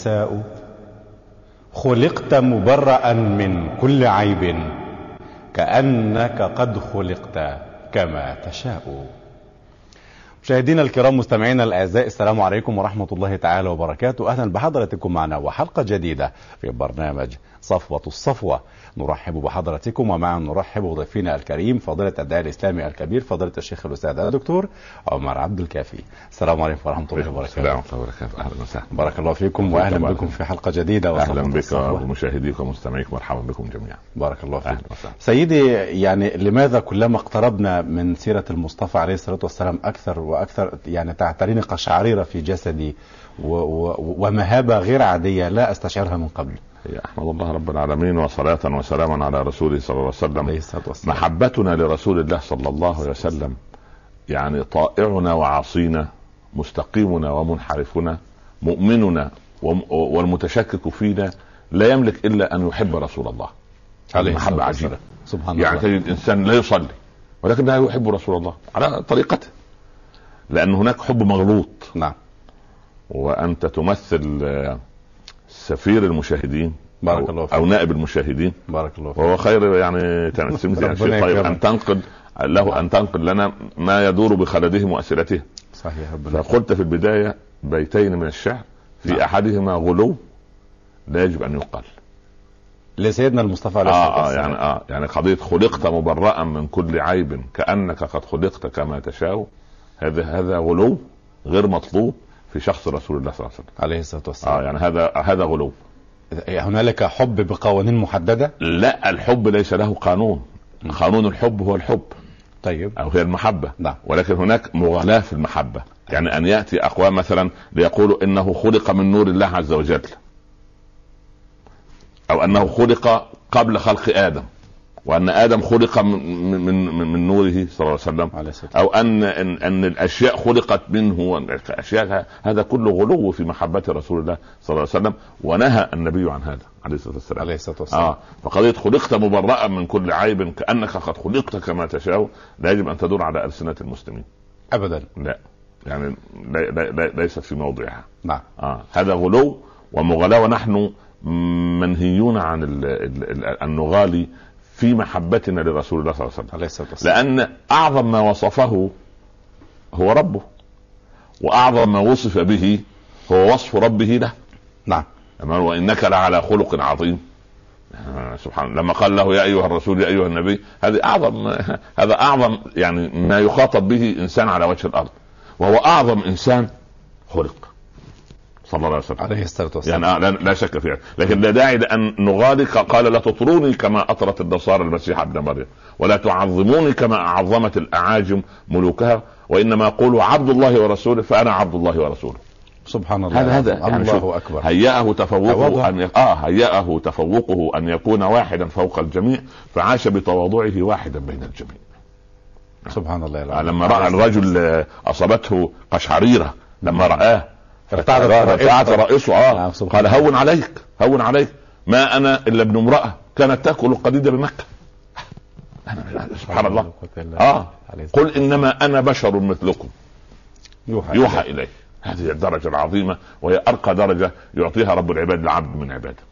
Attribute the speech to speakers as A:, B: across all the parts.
A: تساء خلقت مبرأ من كل عيب كأنك قد خلقت كما تشاء. مشاهدينا الكرام مستمعينا الأعزاء السلام عليكم ورحمة الله تعالى وبركاته. أهلا بحضراتكم معنا وحلقة جديدة في برنامج صفوة الصفوة. نرحب بحضراتكم ومعا نرحب بضيفنا الكريم فضيلة الداعي الإسلامي الكبير فضيلة الشيخ الأستاذ الدكتور عمر عبد الكافي. السلام عليكم ورحمة الله وبركاته.
B: السلام ورحمة الله وبركاته. أهلا وسهلا.
A: بارك الله فيكم واهلا بكم في حلقة جديدة
B: أهلا بك ومشاهديك ومستمعيك مرحبا بكم جميعا.
A: بارك الله فيك. سيدي يعني لماذا كلما اقتربنا من سيرة المصطفى عليه الصلاة والسلام أكثر وأكثر يعني تعتريني قشعريره في جسدي و و ومهابة غير عادية لا أستشعرها من قبل؟
B: احمد الله رب العالمين وصلاة وسلاما على رسوله صلى الله عليه وسلم. محبتنا لرسول الله صلى الله عليه وسلم يعني طائعنا وعاصينا مستقيمنا ومنحرفنا مؤمننا والمتشكك فينا لا يملك إلا أن يحب رسول الله. عليه محبة عجيبة. سبحان يعني الله. تجد انسان لا يصلي ولكن لا يحب رسول الله على طريقته لأن هناك حب مغلوط.
A: نعم.
B: وأنت تمثل سفير المشاهدين بارك الله فيك. أو نائب المشاهدين.
A: بارك الله
B: فيك. وهو خير يعني تنسمت يعني شيء طيب أن تنقل له أن تنقل لنا ما يدور بخلدهم واسئلتهم
A: صحيح
B: فقلت في البداية بيتين من الشعر في نعم. أحدهما غلو لا يجب أن يقال.
A: لسيدنا المصطفى عليه
B: الصلاة آه, آه يعني آه يعني قضيه خلقت مبرأ من كل عيب كأنك قد خلقت كما تشاء. هذا هذا غلو غير مطلوب. في شخص رسول الله صلى الله عليه وسلم.
A: عليه الصلاة والسلام.
B: آه يعني هذا هذا غلو.
A: هنالك حب بقوانين محددة؟
B: لا الحب ليس له قانون. قانون الحب هو الحب.
A: طيب.
B: أو هي المحبة.
A: نعم.
B: ولكن هناك مغالاة في المحبة. يعني أن يأتي أقوام مثلا ليقولوا إنه خلق من نور الله عز وجل. أو أنه خلق قبل خلق آدم. وأن آدم خلق من من من نوره صلى الله عليه وسلم. أو ان ان, أن الأشياء خلقت منه اشياء هذا كله غلو في محبة رسول الله صلى الله عليه وسلم ونهى النبي عن هذا عليه الصلاة والسلام.
A: عليه الصلاة والسلام. آه.
B: فقضيه خلقت مبرأ من كل عيب كأنك قد خلقت كما تشاء. لا يجب أن تدور على ألسنة المسلمين.
A: ابدا.
B: لا. يعني لا لا ليست في موضعها.
A: نعم.
B: آه. هذا غلو ومغالاة ونحن منهيون عن ان نغالي في محبتنا لرسول الله صلى الله عليه وسلم. لأن أعظم ما وصفه هو ربه وأعظم ما وصف به هو وصف ربه له.
A: نعم.
B: وإنك لعلى خلق عظيم. آه، سبحان الله. لما قال له يا أيها الرسول يا أيها النبي هذه أعظم هذا أعظم يعني ما يخاطب به إنسان على وجه الأرض. وهو أعظم إنسان خلق. صلى الله عليه وسلم.
A: عليه الصلاة والسلام.
B: يعني آه لا شك فيها. لكن لا داعي لأن نغالي قال لا تطروني كما أطرت النصارى المسيح ابن مريم ولا تعظموني كما أعظمت الأعاجم ملوكها وإنما قولوا عبد الله ورسوله فأنا عبد الله ورسوله.
A: سبحان الله.
B: هذا هذا يعني الله أكبر. هيأه تفوقه أن آه هيأه تفوقه أن يكون واحدا فوق الجميع فعاش بتواضعه واحدا بين الجميع.
A: سبحان الله.
B: العظيم لما رأى الرجل أصابته قشعريرة لما رآه ارتعد رئيسه آه. نعم قال هون عليك هون عليك. ما أنا إلا ابن امرأة كانت تأكل القديد بمكة. سبحان الله. آه. قل إنما أنا بشر مثلكم. يوحى, يوحى اليه هذه الدرجة العظيمة وهي أرقى درجة يعطيها رب العباد لعبد من عباده.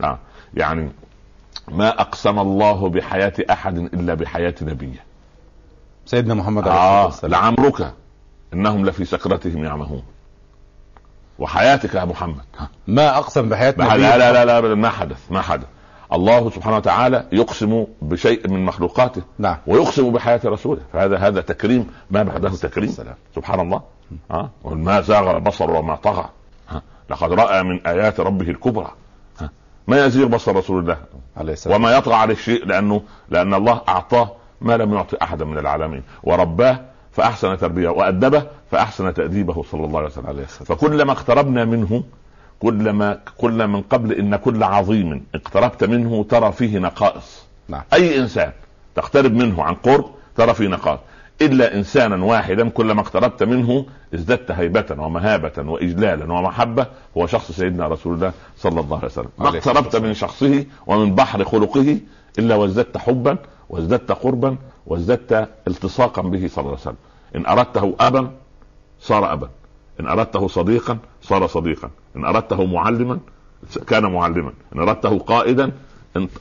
B: آه. يعني ما أقسم الله بحياة أحد إلا بحياة نبيه.
A: سيدنا محمد
B: عليه الصلاة والسلام. آه لعمرك إنهم لفي سكرتهم يعمهون. وحياتك يا محمد
A: ما أقسم بحياة
B: لا لا لا لا ما حدث ما حدث. الله سبحانه وتعالى يقسم بشيء من مخلوقاته
A: نعم.
B: ويقسم بحياة رسوله. فهذا هذا تكريم ما بعده تكريم. السلام. سبحان الله ها. ما زاغ البصر وما طغى لقد رأى من آيات ربه الكبرى ما يزيغ بصر رسول الله. عليه السلام. وما يطغى عليه شيء لأنه لأن الله أعطاه ما لم يعطي أحدا من العالمين. ورباه فأحسن تربية وأدبه فأحسن تأديبه صلى الله عليه وسلم. فكلما اقتربنا منه كلما كل من قبل إن كل عظيم اقتربت منه ترى فيه نقائص.
A: نعم.
B: أي إنسان تقترب منه عن قرب ترى فيه نقائص. إلا إنسانا واحدا كلما اقتربت منه ازددت هيبة ومهابة وإجلالا ومحبة. هو شخص سيدنا رسول الله صلى الله عليه وسلم. ما اقتربت من شخصه ومن بحر خلقه إلا وازددت حبا وازددت قربا وازددت التصاقا به صلى الله عليه وسلم. إن أردته ابا صار ابا. إن أردته صديقا صار صديقا. إن أردته معلما كان معلما. إن أردته قائدا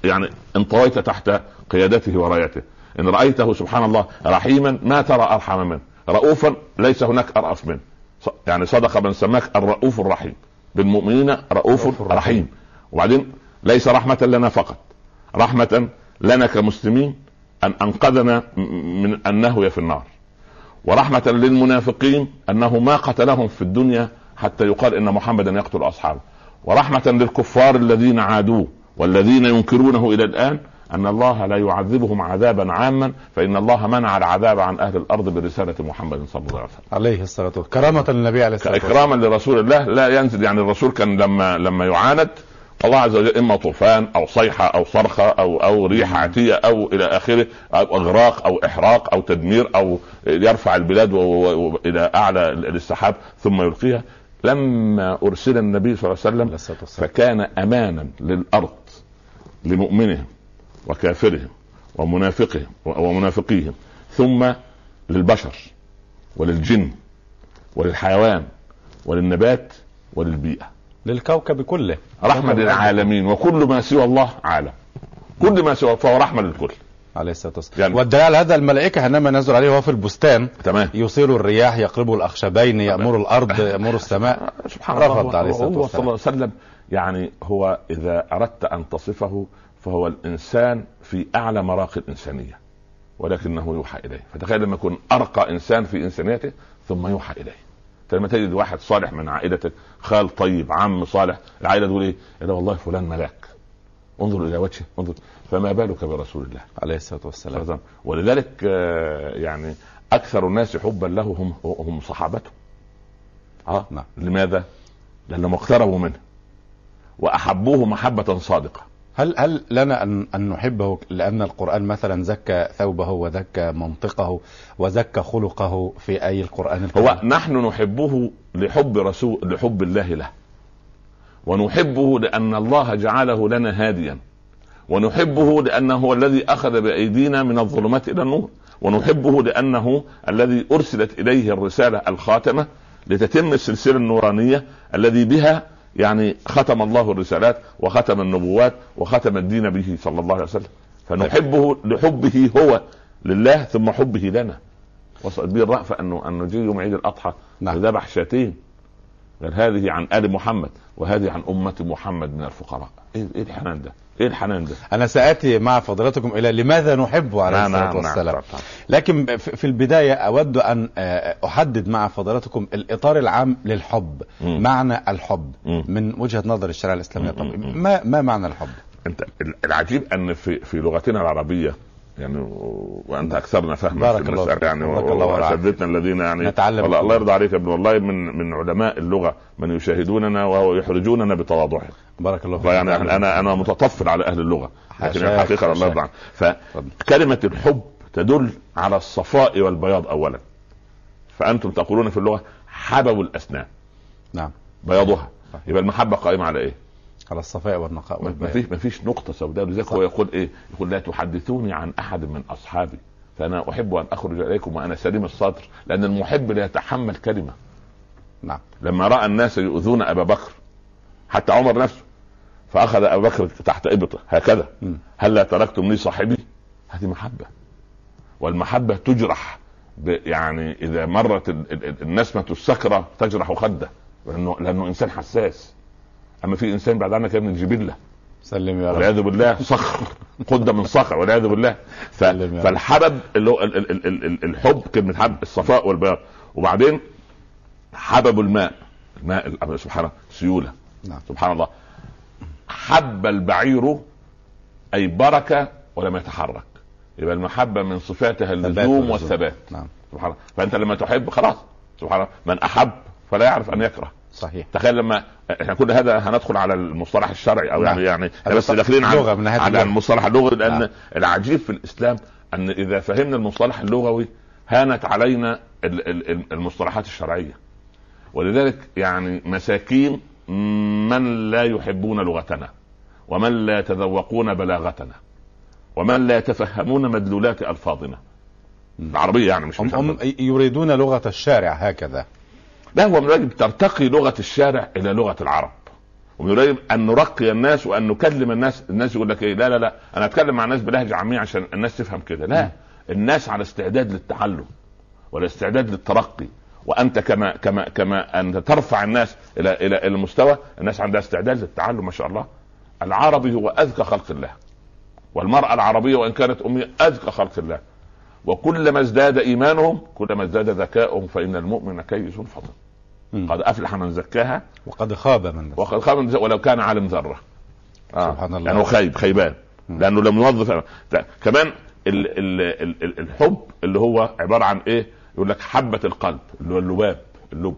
B: يعني انطويت تحت قيادته ورايته إن رأيته سبحان الله رحيما ما ترى أرحم منه. رؤوفا ليس هناك أرأف منه. يعني صدق من سماك الرؤوف الرحيم. بالمؤمنين رؤوف رحيم. وبعدين ليس رحمة لنا فقط. رحمة لنا كمسلمين أن أنقذنا من أنه في النار. ورحمة للمنافقين أنه ما قتلهم في الدنيا حتى يقال إن محمدا يقتل أصحابه. ورحمة للكفار الذين عادوه والذين ينكرونه إلى الآن أن الله لا يعذبهم عذابا عاما فإن الله منع العذاب عن أهل الأرض برسالة محمد صلى الله عليه وسلم.
A: عليه الصلاة والسلام. كرامة للنبي عليه الصلاة
B: والسلام. اكراما لرسول الله لا ينزل يعني الرسول كان لما لما يعاند الله عز وجل إما طوفان أو صيحة أو صرخة أو أو ريح عاتية أو إلى آخره أو إغراق أو إحراق أو تدمير أو يرفع البلاد إلى أعلى السحاب ثم يلقيها. لما أرسل النبي صلى الله عليه وسلم فكان أمانا للأرض لمؤمنهم وكافرهم ومنافقهم ومنافقيهم ثم للبشر وللجن وللحيوان وللنبات وللبيئة.
A: للكوكب كله.
B: رحمة للعالمين وكل ما سوى الله عالم كل ما سوى فهو رحمة للكل.
A: عليه الصلاة والسلام. يعني والدليل هذا الملائكة انما نزل عليه وهو في البستان.
B: تمام.
A: يصير الرياح يقلب الأخشبين يأمر الأرض يأمر السماء.
B: سبحان الله. عليه الصلاة والسلام صلى الله عليه وسلم. يعني هو إذا أردت أن تصفه فهو الإنسان في أعلى مراقي الإنسانية. ولكنه يوحى إليه. فتخيل لما يكون أرقى إنسان في إنسانيته ثم يوحى إليه. لما تجد واحد صالح من عائلتك خال طيب عم صالح العائلة تقول إيه؟ لا والله فلان ملاك. انظر إلى وجهه انظر. فما بالك برسول الله؟
A: عليه الصلاة والسلام.
B: ولذلك آه، يعني أكثر الناس حبا له هم هم صحابته. آه؟ نعم. لماذا؟ لأنهم اقتربوا منه. وأحبوه محبة صادقة.
A: هل هل لنا أن أن نحبه لأن القرآن مثلا زكى ثوبه وزكى منطقه وزكى خلقه في أي القرآن
B: الكريم؟ هو نحن نحبه لحب رسول لحب الله له. ونحبه لأن الله جعله لنا هاديا. ونحبه لأنه هو الذي أخذ بأيدينا من الظلمات إلى النور. ونحبه لأنه الذي أرسلت إليه الرسالة الخاتمة لتتم السلسلة النورانية الذي بها يعني ختم الله الرسالات وختم النبوات وختم الدين به صلى الله عليه وسلم. فنحبه لحبه هو لله ثم حبه لنا. وصلت به الرأفة انه انه جه يوم عيد الأضحى. نعم. ذبح شاتين قال هذه عن آل محمد وهذه عن أمة محمد من الفقراء. إيه, إيه الحنان ده؟ إيه الحنان ده؟
A: أنا سأتي مع فضيلتكم إلى لماذا نحبه عليه نعم الصلاة نعم والسلام. نعم لكن في البداية أود أن آه، أحدد مع فضيلتكم الإطار العام للحب، م. معنى الحب م. من وجهة نظر الشريعة الإسلامية ما ما معنى الحب؟
B: أنت العجيب أن في في لغتنا العربية يعني وأنت أكثرنا فهما
A: في المسألة
B: يعني واساتذتنا الذين يعني
A: نتعلم
B: الله, الله يرضى عليك يا ابن والله من من علماء اللغة من يشاهدوننا وهو يحرجوننا بتواضعهم.
A: بارك الله فيك.
B: يعني أنا أنا متطفل على أهل اللغة لكن الحقيقة الله يرضى فكلمه الحب تدل على الصفاء والبياض اولا. فأنتم تقولون في اللغة حبب الأسنان.
A: نعم.
B: بياضها. يبقى المحبة قائمة على إيه؟
A: على الصفاء والنقاء
B: ما فيش ما فيش نقطة سوداء. لذلك هو يقول إيه؟ يقول لا تحدثوني عن أحد من أصحابي. فأنا أحب أن أخرج إليكم وأنا سليم الصدر لأن المحب لا يتحمل كلمة.
A: نعم.
B: لما رأى الناس يؤذون أبا بكر حتى عمر نفسه فأخذ ابو بكر تحت ابطه هكذا. هل لا تركتم لي صاحبي؟ هذه محبة. والمحبة تجرح يعني إذا مرت النسمة السكرة تجرح خده لأنه لأنه إنسان حساس. أما في إنسان بعد عنك ابن الجبله
A: سلم يا
B: رب. والعياذ بالله صخر قد من صخر والعياذ بالله. ف... فالحبب اللي هو الحب كلمة حب الصفاء والبياض. وبعدين حبب الماء. الماء سبحان الله سيولة. نعم. سبحان الله. حب البعير أي بركة ولم يتحرك. يبقى المحبة من صفاتها اللزوم. والثبات.
A: نعم.
B: سبحان الله. فأنت لما تحب خلاص. سبحان الله. من أحب فلا يعرف أن يكره.
A: صحيح.
B: تخيل لما إحنا كل هذا هندخل على المصطلح الشرعي أو يعني نعم. يعني بس داخلين على, على المصطلح اللغوي لأن نعم. العجيب في الإسلام أن إذا فهمنا المصطلح اللغوي هانت علينا المصطلحات الشرعية. ولذلك يعني مساكين من لا يحبون لغتنا ومن لا يتذوقون بلاغتنا ومن لا يتفهمون مدلولات ألفاظنا. العربيه يعني مش
A: هم, هم يريدون لغة الشارع هكذا.
B: لا هو من الواجب ترتقي لغة الشارع إلى لغة العرب. ومن الواجب أن نرقي الناس وأن نكلم الناس الناس يقول لك إيه؟ لا لا لا أنا أتكلم مع الناس بلهجة عامية عشان الناس تفهم كده. لا الناس على استعداد للتعلم والاستعداد للترقي. وأنت كما كما كما انت ترفع الناس إلى إلى المستوى الناس عندها استعداد للتعلم ما شاء الله. العربي هو أذكى خلق الله. والمرأة العربية وإن كانت اميه أذكى خلق الله. وكلما ازداد إيمانهم كلما ازداد ذكاؤهم فإن المؤمن كيس فطن. قد أفلح من زكاها
A: وقد خاب من
B: زكاها. وقد خاب من زكاها ولو كان عالم ذرة. آه. سبحان الله. لأنه خيب خيبان. لأنه لم يوظف كمان ال ال ال الحب اللي هو عبارة عن إيه؟ يقول لك حبة القلب اللي هو اللباب اللب.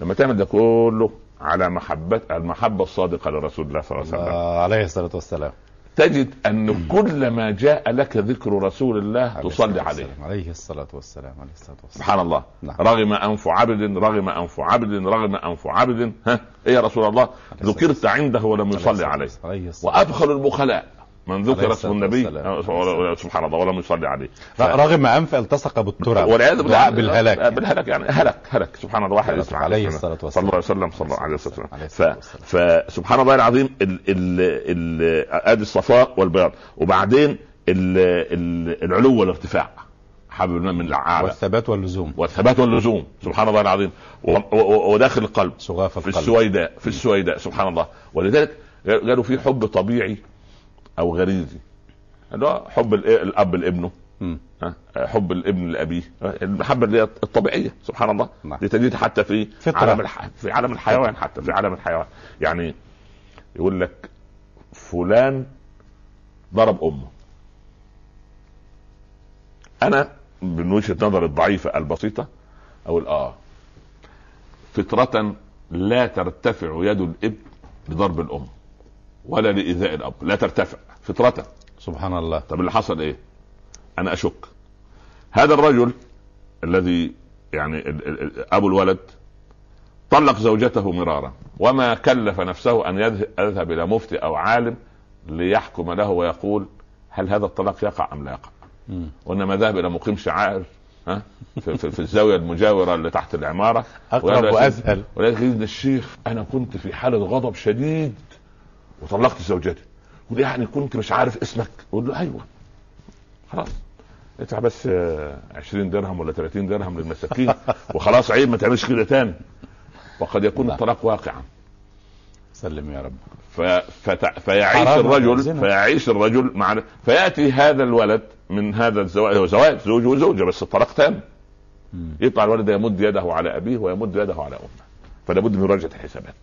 B: لما تعمل ده كله على محبة المحبة الصادقة لرسول الله صلى الله عليه وسلم.
A: عليه الصلاة والسلام.
B: تجد أن كل ما جاء لك ذكر رسول الله تصلي عليه.
A: عليه الصلاة والسلام عليه الصلاة والسلام.
B: سبحان الله. نعم. رغم أنف عبد رغم أنف عبد رغم أنف عبد. ها؟ إيه يا رسول الله؟ ذكرت عنده ولم يصلي عليه وأدخل البخلاء. من ذكر اسم النبي. سبحان الله ولم يصلي عليه.
A: ف... رغم انف التصق بالتراب.
B: والعياذ بالله.
A: بالهلاك.
B: بالهلاك يعني هلك هلك. سبحان الله واحد
A: اسمع عليه الصلاة والسلام.
B: صلى الله عليه وسلم صلى الله عليه وسلم. ف... فسبحان الله العظيم ال... ال... ادي الصفاء والبياض. وبعدين ال... ال... العلو والارتفاع. حابب من الاعلى
A: والثبات واللزوم.
B: والثبات واللزوم. سبحان الله العظيم. و... و... وداخل القلب.
A: شغاف
B: القلب. في السويداء في السويداء. سبحان الله. ولذلك قالوا في حب طبيعي. أو غريزي. اللي هو حب الأب لابنه. حب الابن لأبيه. المحبة اللي هي الطبيعية سبحان الله. نعم. دي تجد حتى في فطرة. عالم الح... في عالم الحيوان حتى في عالم الحيوان. يعني يقول لك فلان ضرب أمه. أنا من وجهة نظر الضعيفة البسيطة أقول آه فطرة لا ترتفع يد الإبن لضرب الأم. ولا لايذاء الاب لا ترتفع فطرة
A: سبحان الله
B: طب اللي حصل إيه أنا اشك هذا الرجل الذي يعني ابو الولد طلق زوجته مرارا وما كلف نفسه ان يذهب إلى مفتي أو عالم ليحكم له ويقول هل هذا الطلاق يقع ام لا يقع وانما ذهب إلى مقيم شعائر ها في, في, في الزاويه المجاوره اللي تحت العماره
A: اقرب واسهل
B: ولكن الشيخ أنا كنت في حاله غضب شديد وطلقت زوجتي. يقول يعني كنت مش عارف اسمك. أقول له أيوه. خلاص. ادفع بس 20 درهم ولا 30 درهم للمساكين. وخلاص عيب ما تعملش كده تاني. وقد يكون الطلاق واقعا.
A: سلم يا رب.
B: ف... فت... فيعيش الرجل فيعيش الرجل مع فيأتي هذا الولد من هذا الزواج هو زواج زوج وزوجة بس الطلاق تام. يطلع الولد يمد يده على أبيه ويمد يده على أمه. فلا بد من مراجعة الحسابات.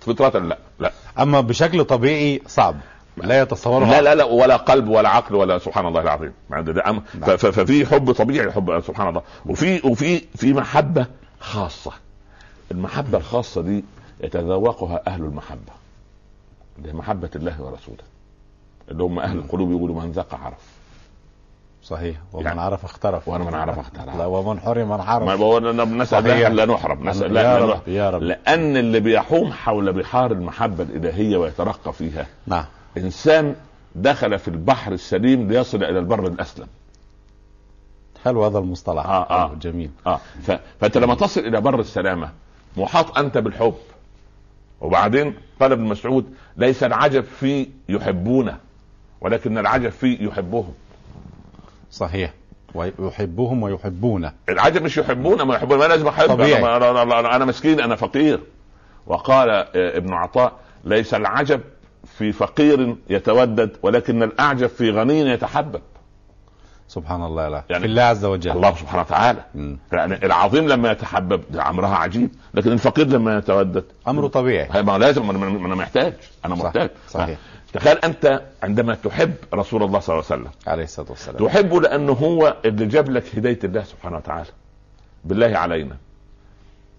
B: فطرة لا؟ لا.
A: أما بشكل طبيعي صعب. لا يتصورها.
B: لا لا لا ولا قلب ولا عقل ولا سبحان الله العظيم. نعم. ففي حب طبيعي حب سبحان الله. وفي وفي في محبة خاصة. المحبة الخاصة دي يتذوقها أهل المحبة. هي محبة الله ورسوله. اللي هم أهل القلوب يقولوا من ذاق عرف
A: صحيح. ومن يعني عرف اخترف.
B: ومن من عرف اخترف
A: لا ومن حرم من حرم.
B: ما نسال لا نحرم. نسال
A: لا يا رب يا رب.
B: لأن اللي بيحوم حول بحار المحبة الإلهية ويترقى فيها.
A: نعم.
B: إنسان دخل في البحر السليم ليصل إلى البر الأسلم.
A: حلو هذا المصطلح.
B: آه آه.
A: جميل.
B: آه. ف... فأنت لما تصل إلى بر السلامة محاط أنت بالحب. وبعدين قال ابن مسعود ليس العجب في يحبونه ولكن العجب في يحبهم.
A: صحيح. ويحبهم ويحبونه.
B: العجب مش يحبون ما يحبون ما لازم احب
A: طبيعي.
B: أنا, أنا, أنا مسكين أنا فقير. وقال ابن عطاء ليس العجب في فقير يتودد ولكن الأعجب في غني يتحبب.
A: سبحان الله لا. يعني في الله عز وجل.
B: الله سبحانه وتعالى. يعني العظيم لما يتحبب ده أمرها عجيب. لكن الفقير لما يتودد
A: أمره طبيعي.
B: ما لازم أنا محتاج. أنا محتاج.
A: صحيح.
B: تخيل أنت عندما تحب رسول الله صلى الله عليه وسلم.
A: عليه الصلاة والسلام.
B: تحبه لأنه هو اللي جاب لك هداية الله سبحانه وتعالى. بالله علينا.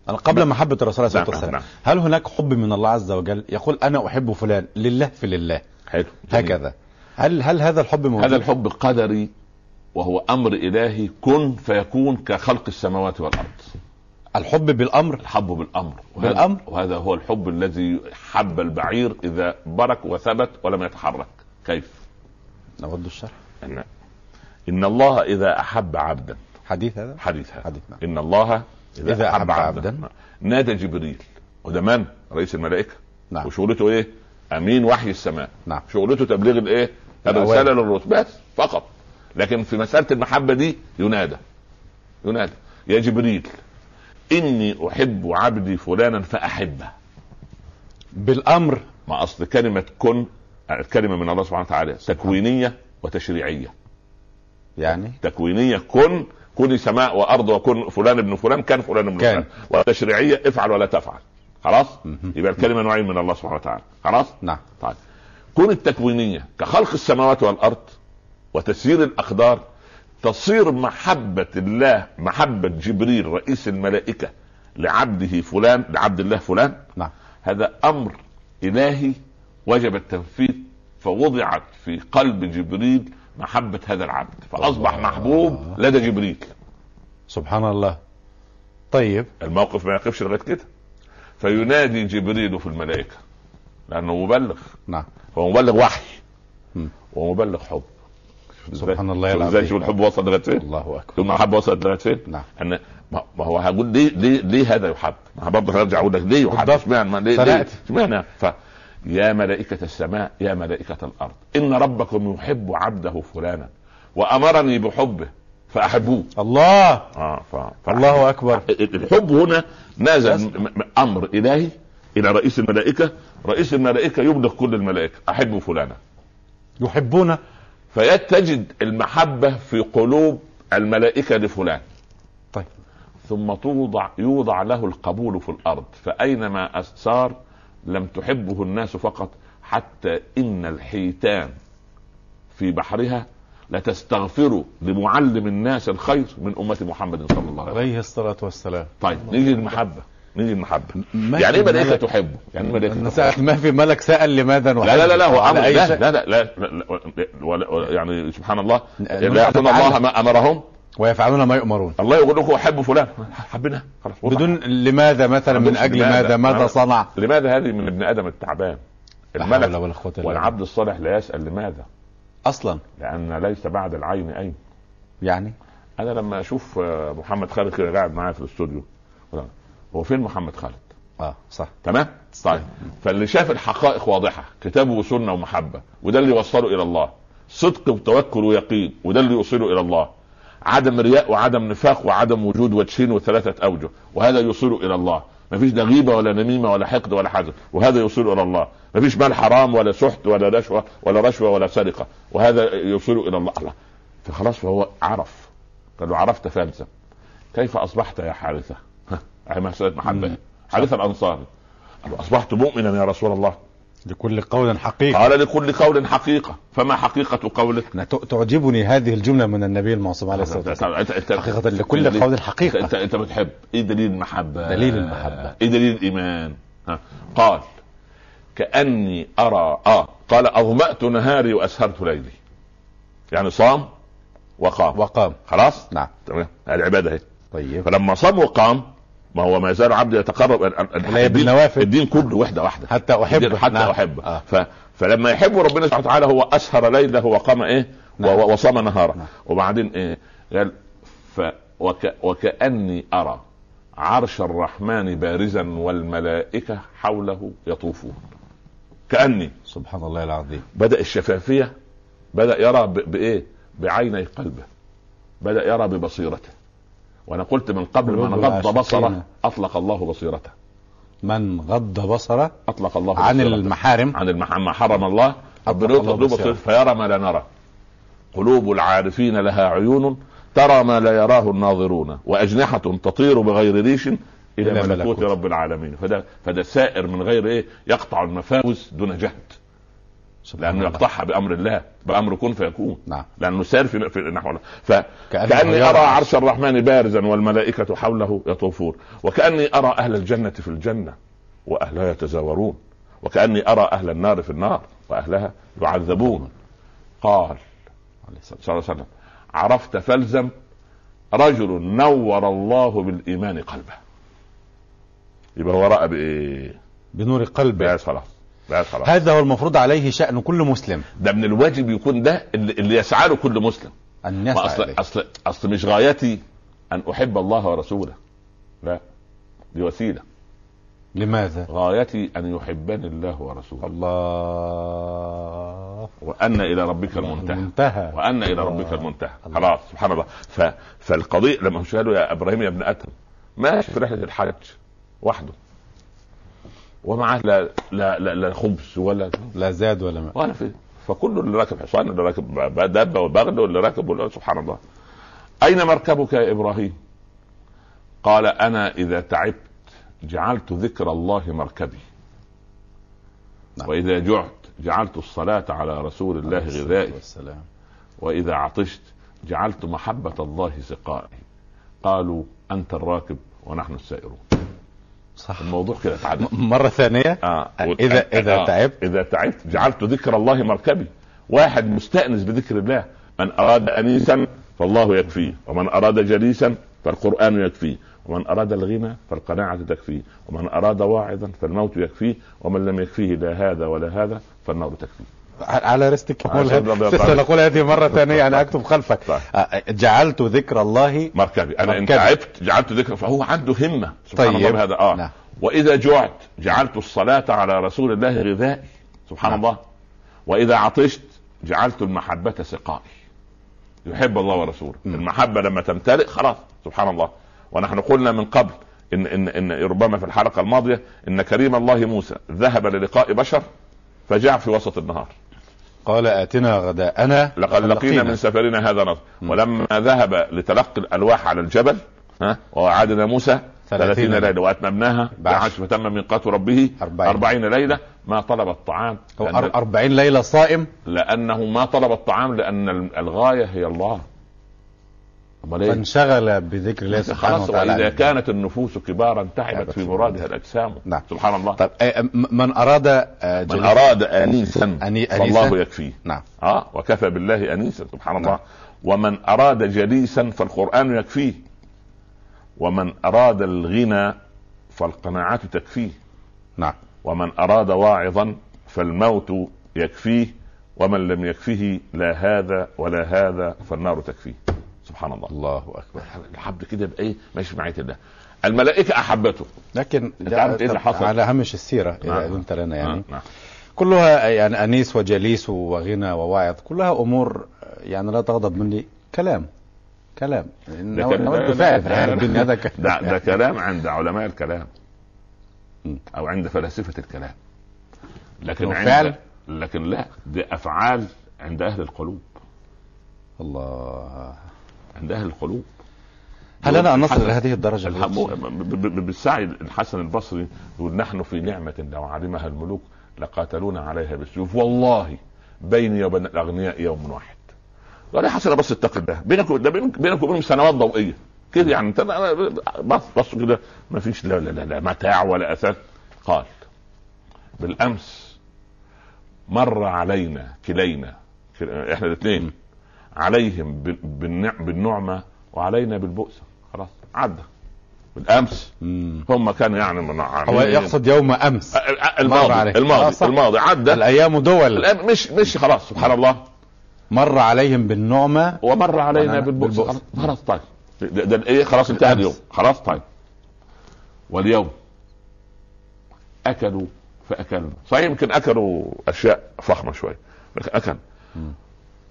A: أنا قبل محبة الرسول صلى الله عليه وسلم نعم. هل هناك حب من الله عز وجل يقول أنا أحب فلان لله في لله؟
B: حلو
A: هكذا. هل هل هذا الحب موجود؟
B: هذا الحب قدري وهو أمر إلهي كن فيكون كخلق السماوات والأرض.
A: الحب بالأمر.
B: الحب بالأمر.
A: وهذا بالأمر.
B: وهذا هو الحب الذي حب البعير إذا برك وثبت ولم يتحرك. كيف؟
A: نود الشرح.
B: ان إن الله إذا أحب عبدا.
A: حديث هذا؟
B: حديث هذا.
A: حديث نعم.
B: إن الله
A: إذا, إذا أحب عبدا, عبدا.
B: نادى جبريل وده من؟ رئيس الملائكة. نعم. وشغلته إيه؟ أمين وحي السماء.
A: نعم.
B: شغلته تبليغ الإيه؟ الرسالة للرسل بس فقط. لكن في مسألة المحبة دي ينادى. ينادى. يا جبريل إني أحب عبدي فلانا فأحبه.
A: بالأمر
B: ما أصل كلمة كن كلمة من الله سبحانه وتعالى تكوينية وتشريعية.
A: يعني؟
B: تكوينية كن كوني سماء وأرض وكن فلان ابن فلان كان فلان ابن كان. فلان وتشريعية افعل ولا تفعل. خلاص؟ يبقى الكلمة نوعين من الله سبحانه وتعالى. خلاص؟
A: نعم.
B: طيب. كون التكوينيه كخلق السماوات والأرض وتسيير الأقدار تصير محبة الله محبة جبريل رئيس الملائكة لعبده فلان لعبد الله فلان؟
A: نعم.
B: هذا أمر إلهي وجب التنفيذ فوضعت في قلب جبريل محبة هذا العبد فأصبح محبوب لدى جبريل.
A: سبحان الله. طيب.
B: الموقف ما يقفش لغاية كده. فينادي جبريل في الملائكة لأنه مبلغ.
A: نعم.
B: هو مبلغ وحي. ومبلغ حب.
A: سبحان الله
B: العظيم إزاي شوف الحب وصل لغاية فين؟
A: الله أكبر
B: المحبه وصلت لغاية فين؟
A: نعم
B: أن ما هو هقول ليه ليه ليه هذا يحب؟ ما برضه هرجع أقول لك ليه يحب؟ إشمعنى ليه ليه؟ إشمعنى؟ ف يا ملائكة السماء يا ملائكة الأرض إن ربكم يحب عبده فلانا وأمرني بحبه فأحبوه
A: الله
B: آه ف...
A: ف... الله أكبر
B: الحب هنا نازل أمر إلهي إلى رئيس الملائكة رئيس الملائكة يبلغ كل الملائكة أحب فلانا
A: يحبون
B: فتجد المحبة في قلوب الملائكة لفلان.
A: طيب.
B: ثم توضع يوضع له القبول في الأرض. فأينما أسار لم تحبه الناس فقط حتى إن الحيتان في بحرها لتستغفر لمعلم الناس الخير من أمة محمد صلى الله عليه وسلم.
A: عليه الصلاة والسلام.
B: طيب نيجي المحبة نيجي المحبة. يعني إيه ملائكة تحبه؟ يعني
A: إيه ملائكة ما في ملك سأل لماذا
B: لا لا لا لا هو أمر لا لا لا, لا, لا, لا يعني سبحان الله لا يعصون الله ما أمرهم
A: ويفعلون ما يؤمرون.
B: الله يقول لكم احب فلان. حبنا
A: خلاص بدون لماذا مثلا من أجل ماذا؟ ماذا صنع؟
B: لماذا هذه من ابن آدم التعبان؟ الملك والعبد الصالح لا يسأل لماذا؟
A: أصلا.
B: لأن ليس بعد العين أين؟
A: يعني؟
B: أنا لما أشوف محمد خالد كده قاعد معايا في الاستوديو هو فين محمد خالد؟
A: آه صح.
B: تمام؟ طيب. فاللي شاف الحقائق واضحة. كتاب وسنة ومحبة. وده اللي يوصله إلى الله. صدق وتوكل ويقين. وده اللي يوصله إلى الله. عدم رياء وعدم نفاق وعدم وجود وجهين وثلاثة أوجه. وهذا يوصله إلى الله. ما فيش لا غيبة ولا نميمة ولا حقد ولا حزن. وهذا يوصله إلى الله. ما فيش مال حرام ولا سحت ولا رشوة ولا رشوة ولا سرقة. وهذا يوصله إلى الله. الله. فخلاص فهو عرف. قال له عرفت فالزم كيف أصبحت يا حارثة؟ هي مسألة محبة حديث الأنصاري أصبحت مؤمنا يا رسول الله.
A: لكل قول حقيقة.
B: قال لكل قول حقيقة. فما حقيقة قولك؟
A: تعجبني هذه الجملة من النبي المعصوم عليه الصلاة والسلام. حقيقة لكل قول حقيقة.
B: انت انت بتحب. إيه دليل المحبة؟
A: دليل المحبة.
B: إيه دليل الإيمان؟ ها. قال كأني أرى آه. قال أظمأت نهاري وأسهرت ليلي. يعني صام وقام.
A: وقام.
B: خلاص؟
A: نعم.
B: تمام. العبادة اهي
A: طيب.
B: فلما صام وقام ما هو ما يزال عبد يتقرب
A: الدين,
B: الدين كله وحده واحدة
A: حتى أحبه.
B: حتى نعم. أحبه. آه. ف... فلما يحب ربنا سبحانه وتعالى هو أسهر ليله وقام إيه؟ نعم. وصام نهاره. نعم. وبعدين إيه؟ قال ف... وك... وكأني أرى عرش الرحمن بارزا والملائكة حوله يطوفون. كأني.
A: سبحان الله العظيم.
B: بدأ الشفافية بدأ يرى ب... بإيه؟ بعيني قلبه. بدأ يرى ببصيرته. وأنا قلت من قبل من غض بصره أطلق الله بصيرته.
A: من غض بصره
B: أطلق الله
A: عن بصيرته. المحارم.
B: عن المحارم ما حرم الله. ربنا يطلق بصيرته فيرى ما لا نرى. قلوب العارفين لها عيون ترى ما لا يراه الناظرون. وأجنحة تطير بغير ريش إلى ملكوت. رب العالمين. فده فده سائر من غير إيه؟ يقطع المفاوز دون جهد. لأنه يقطعها بأمر الله بأمر كن فيكون.
A: نعم.
B: لأنه سار في, في نحو الله. فكاني أرى عرش الرحمن بارزا والملائكة حوله يطوفون. وكأني أرى أهل الجنة في الجنة وأهلها يتزاورون. وكأني أرى أهل النار في النار وأهلها يعذبون. قال صلى الله عليه وسلم عرفت فالزم رجل نور الله بالإيمان قلبه. يبقى هو رأى بإيه؟
A: بنور قلبه.
B: بس خلاص. بس خلاص.
A: هذا هو المفروض عليه شأن كل مسلم.
B: ده من الواجب يكون ده اللي, اللي يسعى له كل مسلم.
A: أن يسعى
B: أصل أصل أصل مش غايتي أن أحب الله ورسوله. لا دي وسيلة.
A: لماذا؟
B: غايتي أن يحبني الله ورسوله.
A: الله.
B: وأن إلى ربك المنتهى.
A: المنتهى.
B: وأن إلى ربك المنتهى. خلاص سبحان الله. ف... فالقضية لما قالوا يا إبراهيم يا ابن آدم ماشي في رحلة الحج وحده. ومعاه لا لا لا, لا خبز ولا
A: لا زاد ولا ماء
B: ولا في فكل اللي راكب حصان اللي راكب دابة وبغل واللي راكب سبحان الله أين مركبك يا إبراهيم؟ قال أنا إذا تعبت جعلت ذكر الله مركبي نعم. وإذا جعت جعلت الصلاة على رسول الله غذائي والسلام. وإذا عطشت جعلت محبة الله سقائي قالوا أنت الراكب ونحن السائرون
A: صح.
B: الموضوع كده تعدى
A: مرة ثانية.
B: آه.
A: اذا إذا آه. تعبت.
B: إذا تعبت. جعلت ذكر الله مركبي. واحد مستأنس بذكر الله. من أراد أنيسا فالله يكفيه. ومن أراد جليسا فالقرآن يكفيه. ومن أراد الغنى فالقناعة تكفيه. ومن أراد واعظا فالموت يكفيه. ومن لم يكفيه لا هذا ولا هذا فالنار تكفيه.
A: على رستك سنقول هذه مرة ثانية أنا أكتب خلفك. طيب. جعلت ذكر الله
B: مركبي أنا إن تعبت جعلت ذكر فهو عنده همة. سبحان طيب. الله هذا آه. نعم. وإذا جعت جعلت الصلاة على رسول الله غذائي. سبحان نعم. الله. وإذا عطشت جعلت المحبة سقائي. يحب الله ورسوله. م. المحبة لما تمتلئ خلاص. سبحان الله. ونحن قلنا من قبل ان ان إن ربما في الحلقة الماضية إن كريم الله موسى ذهب للقاء بشر فجاء في وسط النهار.
A: قال آتنا غداءنا
B: لقد لقينا من سفرنا هذا نصر ولما ذهب لتلقي الألواح على الجبل ها ووعدنا موسى ثلاثين ليلة. وأتممناها. بعشر. فتم ميقات ربه أربعين. أربعين ليلة. ما طلب الطعام.
A: أربعين ليلة صائم؟
B: لأنه ما طلب الطعام لأن الغاية هي الله.
A: فانشغل بذكر الله سبحانه وتعالى.
B: وإذا كانت النفوس كبارا تعبت في مرادها الأجسام.
A: نعم.
B: سبحان الله.
A: طيب من أراد
B: آه، من أراد انيسا. أني فالله يكفيه. نعم. آه وكفى بالله انيسا سبحان نعم. الله ومن أراد جليسا فالقرآن يكفيه. ومن أراد الغنى فالقناعات تكفيه.
A: نعم.
B: ومن أراد واعظا فالموت يكفيه. ومن لم يكفه لا هذا ولا هذا فالنار تكفيه. سبحان الله.
A: الله أكبر.
B: العبد كده بإيه؟ ماشي معية الله. الملائكة أحبته.
A: لكن إيه اللي حصل؟ على هامش السيرة إذا نعم. اذنت لنا يعني. نعم.
B: نعم.
A: كلها يعني أنيس وجليس وغنى وواعظ كلها أمور يعني لا تغضب مني. كلام. كلام.
B: ده, كلام. ده, ده, ده كلام عند علماء الكلام. أو عند فلاسفة الكلام. لكن عند فعل؟ لكن لا. دي أفعال عند أهل القلوب.
A: الله.
B: عند أهل القلوب.
A: هل أنا أن نصل إلى هذه الدرجة؟
B: بالسعي الحسن البصري يقول نحن في نعمة لو علمها الملوك لقاتلونا عليها بالسيوف. والله بيني وبين الأغنياء يوم واحد. قال يا حسن بس اتق الله. بينك ده بينك وبينهم سنوات ضوئية. كده يعني انت بص بص كده ما فيش لا, لا, لا, لا متاع ولا اثاث قال بالأمس مر علينا كلينا إحنا الاثنين عليهم بالنعمة وعلينا بالبؤس. خلاص عدى. بالأمس. هم كانوا يعني من
A: هو يقصد يوم أمس.
B: الماضي الماضي آه الماضي عدى.
A: الأيام دول.
B: مش مش خلاص سبحان الله.
A: مر عليهم بالنعمة
B: ومر علينا بالبؤس. خلاص طيب. ده, ده إيه خلاص انتهى اليوم. خلاص طيب. واليوم أكلوا فأكلنا. صحيح يمكن أكلوا أشياء فخمة شوية أكل.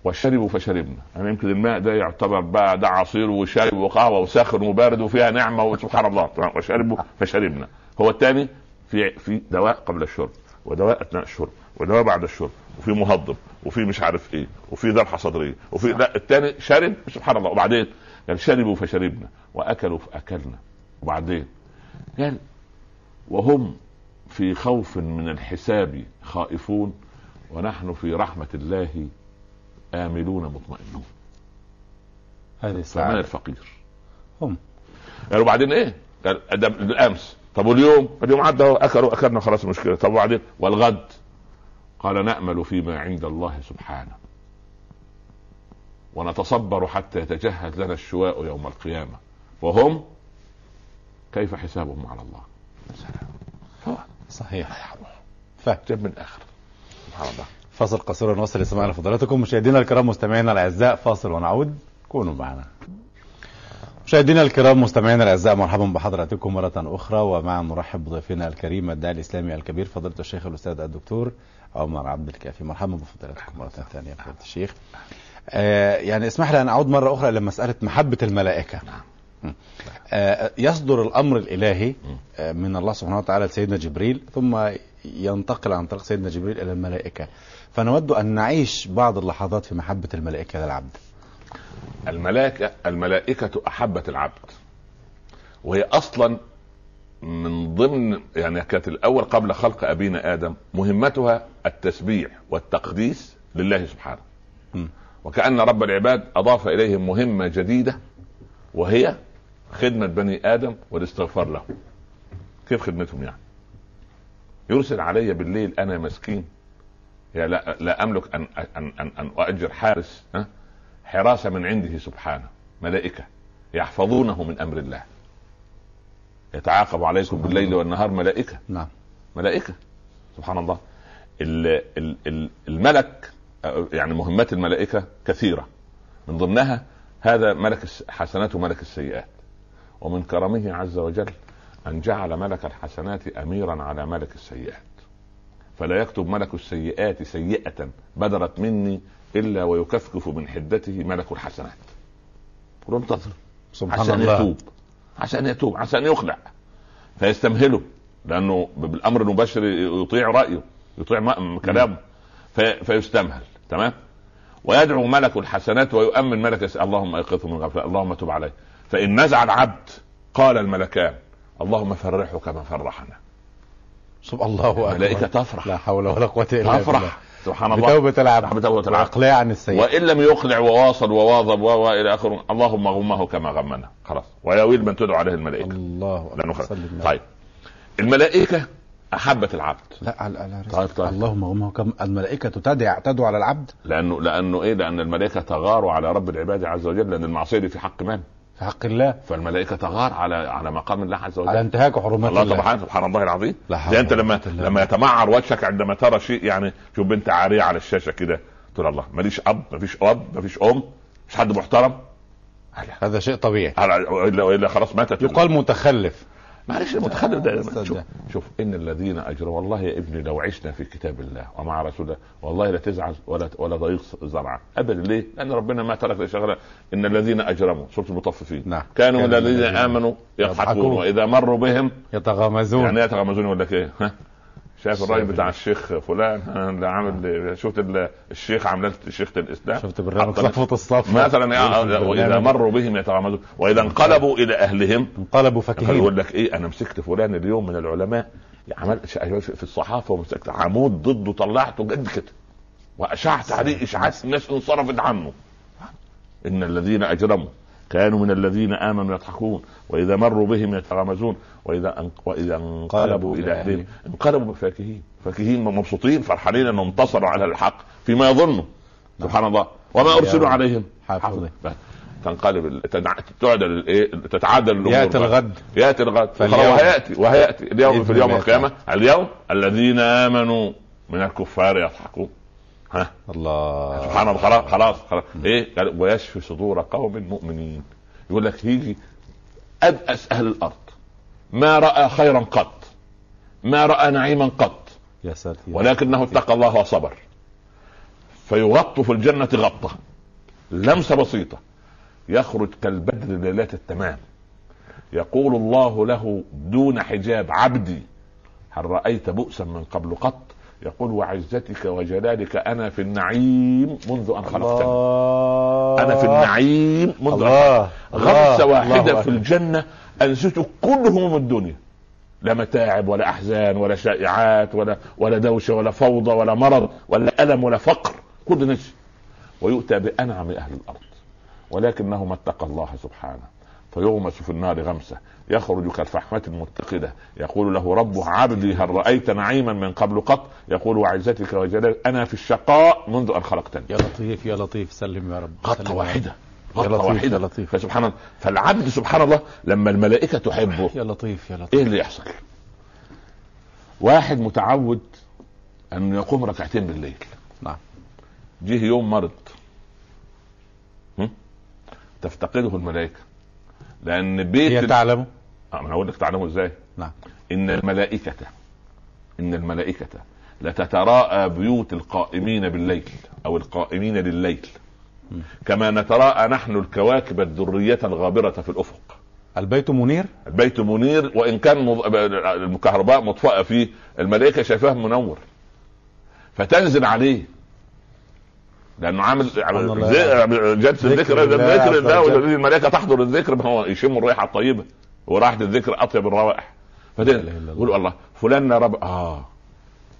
B: وشربوا فشربنا. يعني يمكن الماء ده يعتبر بقى ده عصير وشرب وقهوة وساخن وبارد وفيها نعمة وسبحان الله. وشربوا فشربنا. هو الثاني في في دواء قبل الشرب ودواء أثناء الشرب ودواء بعد الشرب وفي مهضم وفي مش عارف إيه وفي ذبحة صدرية وفي لا الثاني شرب سبحان الله. وبعدين قال شربوا فشربنا. وأكلوا فأكلنا. وبعدين قال وهم في خوف من الحساب خائفون ونحن في رحمة الله آملون مطمئنون.
A: هذه السعادة.
B: الفقير؟
A: هم.
B: يعني وبعدين إيه؟ قال ده الأمس. طب واليوم؟ اليوم عدى أكلوا أكلنا خلاص المشكلة. طب وبعدين؟ والغد؟ قال نأمل فيما عند الله سبحانه. ونتصبر حتى يتجهز لنا الشواء يوم القيامة. وهم؟ كيف حسابهم على الله؟
A: سلام صحيح.
B: فجب من الآخر. سبحان الله.
A: فاصل قصير ونوصل لسماعنا فضلاتكم مشاهدينا الكرام مستمعينا الأعزاء فاصل ونعود. كونوا معنا. مشاهدينا الكرام مستمعينا الأعزاء مرحبا بحضراتكم مرة أخرى. ومع نرحب بضيفنا الكريم الداعي الإسلامي الكبير فضيلة الشيخ الأستاذ الدكتور عمر عبد الكافي. مرحبا بفضيلتكم مرة ثانية فضيلة الشيخ. آه يعني اسمح لي أن أعود مرة أخرى إلى مسألة محبة الملائكة. آه يصدر الأمر الإلهي آه من الله سبحانه وتعالى لسيدنا جبريل ثم ينتقل عن طريق سيدنا جبريل إلى الملائكة. فنود أن نعيش بعض اللحظات في محبة الملائكة للعبد
B: الملائكة الملائكة أحبت العبد. وهي أصلا من ضمن يعني كانت الأول قبل خلق أبينا آدم مهمتها التسبيح والتقديس لله سبحانه. م. وكأن رب العباد أضاف إليهم مهمة جديدة وهي خدمة بني آدم والاستغفار لهم كيف خدمتهم يعني؟ يرسل علي بالليل أنا مسكين. يا لا, لا أملك أن أن أن, أن أؤجر حارس ها؟ حراسة من عنده سبحانه ملائكة يحفظونه من أمر الله. يتعاقب عليكم بالليل والنهار ملائكة.
A: نعم.
B: ملائكة. سبحان الله. الملك يعني مهمات الملائكة كثيرة. من ضمنها هذا ملك الحسنات وملك السيئات. ومن كرمه عز وجل أن جعل ملك الحسنات اميرا على ملك السيئات. فلا يكتب ملك السيئات سيئة بدرت مني إلا ويكفكف من حدته ملك الحسنات. وينتظر سبحان عشان الله. يتوب. عشان يتوب. عشان يخلع فيستمهله. لأنه بالأمر المباشر يطيع رأيه. يطيع كلامه. في فيستمهل. تمام؟ ويدعو ملك الحسنات ويؤمن ملك اللهم ايقظه من غفلة. اللهم تب عليه. فإن نزع العبد قال الملكان اللهم فرحه كما فرحنا.
A: سبحان الله
B: الملائكه تفرح.
A: لا حول ولا قوة إلا بالله.
B: تفرح سبحان الله.
A: بتوبة العبد. بتوبة العبد.
B: وإقلاع عن السيء وإن لم يقلع وواصل وواظب وإلى آخره اللهم غمه كما غمنا. خلاص. ويا ويل من تدعو عليه الملائكة.
A: الله
B: أكبر. طيب. الملائكة أحبت العبد.
A: لا لا طيب طيب. اللهم غمه كم الملائكة تدعو تدعو على العبد.
B: لأنه لأنه إيه؟ لأن الملائكة تغار على رب العباد عز وجل لأن المعصية دي في حق من؟
A: في حق الله.
B: فالملائكة تغار على على مقام الله عز وجل.
A: على انتهاك حرمات
B: الله, الله. سبحانه سبحان الله العظيم. زي أنت لما لما يتمعر وجهك عندما ترى شيء يعني شوف بنت عارية على الشاشة كده تقول الله ماليش أب مفيش أب مفيش أم مش حد محترم.
A: هذا شيء طبيعي.
B: إلا والا خلاص ماتت.
A: يقال متخلف.
B: معلش المتخلف ده شوف, شوف إن الذين أجروا والله يا ابني لو عشنا في كتاب الله ومع رسول الله والله لا تزعل ولا ولا ضيق زرعا. ابدا. ليه؟ لأن ربنا ما ترك شغلة. إن الذين أجرموا سورة المطففين.
A: نعم.
B: كانوا الذين آمنوا يضحكون. وإذا مروا بهم
A: يتغامزون
B: يعني يتغامزون لك إيه؟ شايف الراجل بتاع الشيخ فلان اللي عامل شفت الشيخ عملت شيخة الإسلام؟
A: شفت برنامج صفوة الصف
B: مثلا وإذا مروا بهم يتغامزون وإذا انقلبوا إلى أهلهم
A: انقلبوا فكهين.
B: يقول لك إيه أنا مسكت فلان اليوم من العلماء عملت في الصحافة ومسكت. عمود ضده طلعته قد كده. وأشعت عليه اشاعات الناس انصرفت عنه. إن الذين أجرموا كانوا من الذين آمنوا يضحكون وإذا مروا بهم يتغامزون وإذا أن... وإذا انقلبوا إلى أهلهم. انقلبوا فاكهين فاكهين مبسوطين فرحانين أنهم انتصروا على الحق فيما يظنوا. سبحان الله. وما أرسلوا عليهم.
A: حافظين.
B: تنقلب تعدل الايه تتعادل الأمور.
A: يأتي الغد.
B: يأتي الغد. وهيأتي وهيأتي. اليوم في اليوم القيامة. اليوم الذين آمنوا من الكفار يضحكون.
A: ها. الله.
B: سبحان الله خلاص خلاص, خلاص. إيه؟ ويشفي صدور قوم مؤمنين. يقول لك يجي أبأس أهل الأرض. ما رأى خيرا قط. ما رأى نعيما قط.
A: يا ساتر.
B: ولكنه اتقى الله وصبر. فيغط في الجنة غطه لمسة بسيطة. يخرج كالبدر ليلات التمام. يقول الله له دون حجاب عبدي هل رأيت بؤسا من قبل قط؟ يقول وعزتك وجلالك أنا في النعيم منذ أن خلقتني. أنا في النعيم منذ الله. ان غمسة واحدة الله في الجنة انست كل هموم الدنيا. لا متاعب ولا أحزان ولا شائعات ولا ولا دوشة ولا فوضى ولا مرض ولا ألم ولا فقر. كل نسي ويؤتى بأنعم أهل الأرض. ولكنه ما اتقى الله سبحانه. فيغمس في النار غمسة. يخرج كالفحمة المتقدة. يقول له ربه عبدي هل رأيت نعيما من قبل قط؟ يقول وعزتك وجلالك أنا في الشقاء منذ أن خلقتني.
A: يا لطيف يا لطيف سلم يا رب
B: غطة واحدة غطة واحدة. لطيف. فسبحان الله فالعبد سبحان الله لما الملائكة تحبه
A: يا لطيف يا لطيف.
B: إيه اللي يحصل؟ واحد متعود انه يقوم ركعتين بالليل.
A: نعم.
B: جه يوم مرض. تفتقده الملائكة. لأن بيت
A: هي تعلم
B: آه أنا هقول لك تعلموا إزاي.
A: نعم.
B: إن الملائكة إن الملائكة لتتراءى بيوت القائمين بالليل أو القائمين لليل. كما نتراءى نحن الكواكب الدرية الغابرة في الأفق.
A: البيت منير؟
B: البيت منير وإن كان الكهرباء مطفأة فيه الملائكة شايفاه منور. فتنزل عليه. لأنه عامل جلسه الذكر الذكر الله الملائكة تحضر الذكر ما هو يشم الريحه الطيبة. وراحه الذكر أطيب الروائح. يقول الله. فلان رب آه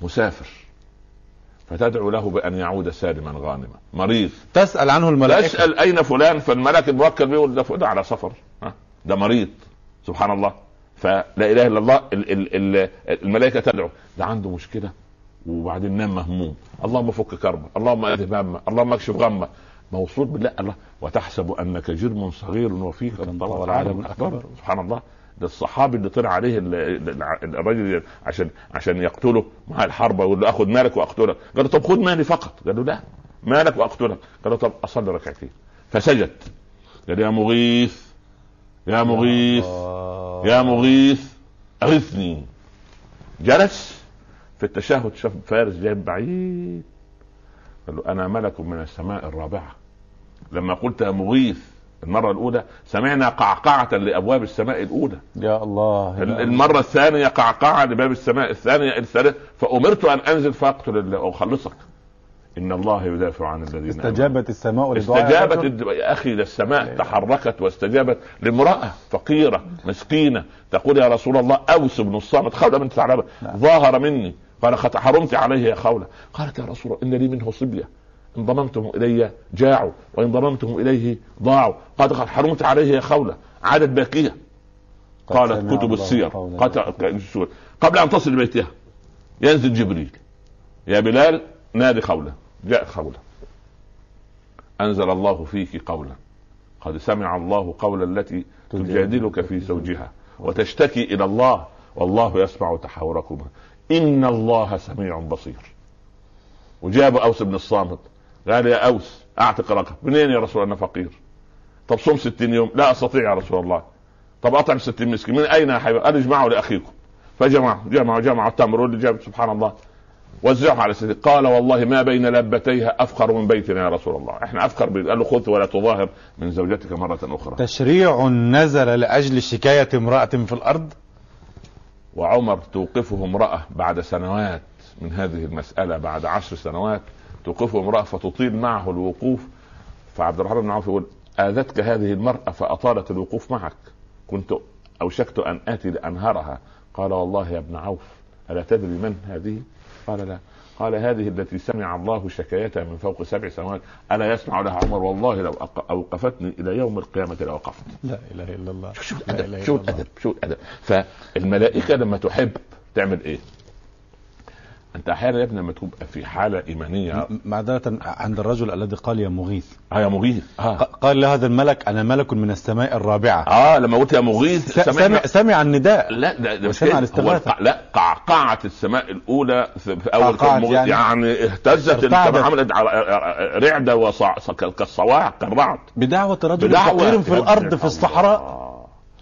B: مسافر. فتدعو له بأن يعود سالما غانما. مريض.
A: تسأل عنه الملائكة.
B: تسأل أين فلان؟ فالملك الموكل به ده ده على سفر. ده مريض. سبحان الله. فلا إله إلا الله. الملائكة تدعو. ده عنده مشكلة. وبعدين نام مهموم. اللهم فك كربه اللهم اذهب همه اللهم اكشف غمه. موصول بالله الله وتحسب أنك جرم صغير وفيك العالم أكبر. سبحان الله. ده الصحابي اللي طلع عليه الراجل عشان عشان يقتله. مع الحرب ويقول له أخذ مالك وأقتلك. قال له طب خذ مالي فقط. قال له لا مالك وأقتلك. قال له طب أصلي ركعتين. فسجد. قال يا مغيث يا مغيث يا مغيث أغثني. جلس. في التشهد شاف فارس جاي بعيد. قال له أنا ملك من السماء الرابعة. لما قلت يا مغيث المرة الأولى سمعنا قعقعة لأبواب السماء الأولى.
A: يا الله
B: المرة الثانية قعقعة لباب السماء الثانية الثالثة. فأمرت أن أنزل فأقتل الله أو أخلصك. إن الله يدافع عن الذين
A: استجابت السماء
B: استجابت يا أخي السماء تحركت واستجابت لامرأة فقيرة مسكينة تقول يا رسول الله أوس بن الصامت خولة بنت ثعلبة نعم. ظاهر مني قال حرمت عليه يا خولة. قالت يا رسول الله إن لي منه صبية. إن ضممتم إلي جاعوا وإن ضممتم إليه ضاعوا. قد حرمت عليه يا خولة. عادت باكية قالت كتب السير. قبل أن تصل بيتها. ينزل جبريل. يا بلال نادي خولة. جاء خولة. أنزل الله فيك قولا. قد سمع الله قول التي تجادلك في زوجها وتشتكي إلى الله والله يسمع تحاوركما. ان الله سميع بصير. وجاب أوس بن الصامت. قال يا أوس أعتق رقبه منين يا رسول الله؟ أنا فقير. طب صوم 60 يوم. لا أستطيع يا رسول الله. طب أطعم 60 مسكين. من أين يا حبيبي قال اجمعوا لأخيكم. فجمعوا. جمعوا جمعوا. التمر واللي جاب سبحان الله. وزعوا على سيدي. قال والله ما بين لبتيها أفخر من بيتنا يا رسول الله. إحنا أفخر. قال له خذ ولا تظاهر من زوجتك مرة أخرى.
A: تشريع نزل لأجل شكاية امرأة في الأرض؟
B: وعمر توقفه امرأة بعد سنوات من هذه المسألة بعد عشر سنوات توقفه امرأة فتطيل معه الوقوف. فعبد الرحمن بن عوف يقول آذتك هذه المرأة فأطالت الوقوف معك. كنت أوشكت أن آتي لأنهرها قال والله يا ابن عوف ألا تدري من هذه؟ قال لا. قال هذه التي سمع الله شكايتها من فوق سبع سماوات ألا يسمع لها عمر؟ والله لو أوقفتني إلى يوم القيامة لاوقفت
A: لا إله إلا الله.
B: شو الأدب؟ شو الأدب؟ شو الأدب؟ فالملائكة لما تحب تعمل إيه؟ أنت أحيانا يا ابني لما تبقى في حالة ايمانيه
A: معذرة عند الرجل الذي قال يا مغيث.
B: آه يا مغيث
A: آه. قال لهذا الملك أنا ملك من السماء الرابعة.
B: آه لما قلت يا مغيث
A: سمع سمع النداء.
B: لا ده, ده سمع الاستغاثة. لا قعقعة السماء الأولى في أول يعني, يعني اهتزت عملت رعدة وصع كالصواعق كالرعد.
A: بدعوة رجل فقير في الأرض في الصحراء.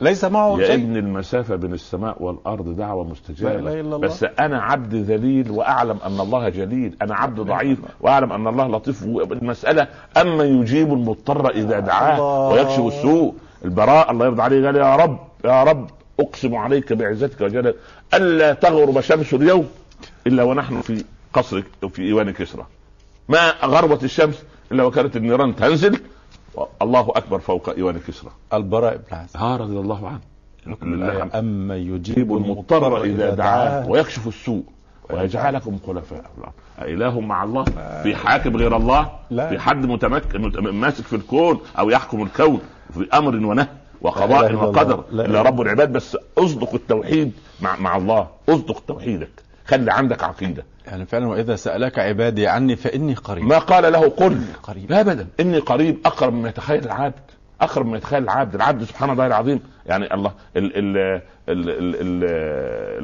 A: ليس معه
B: يا شيء. ابن المسافة بين السماء والأرض دعوة مستجابة. لا إلا الله. بس أنا عبد ذليل وأعلم أن الله جليل. أنا عبد ضعيف وأعلم أن الله لطيف. المسألة أما يجيب المضطر إذا دعاه ويكشف السوء. البراء الله يرضى عليه قال يا رب يا رب أقسم عليك بعزتك وجلالك ألا تغرب شمس اليوم إلا ونحن في قصرك في إيوان كسرى. ما غربت الشمس إلا وكانت النيران تنزل. الله أكبر فوق إيوان كسرى
A: البراء بن عازب.
B: ها رضي الله عنه.
A: أما يجيب
B: المضطر إذا دعاه ويكشف السوء ويجعلكم خلفاء. الأرض اله مع الله. في حاكم غير الله. لا. في حد متمكن ماسك في الكون أو يحكم الكون في أمر ونهي وقضاء وقدر. إلا رب العباد. بس أصدق التوحيد مع مع الله. أصدق توحيدك. خلي عندك عقيدة.
A: يعني فعلا وإذا سألك عبادي عني فإني قريب.
B: ما قال له قل. قريب. لا ابدا. إني قريب أقرب مما يتخيل العبد. أقرب مما يتخيل العبد. العبد سبحان الله العظيم. يعني الله ال ال ال ال ال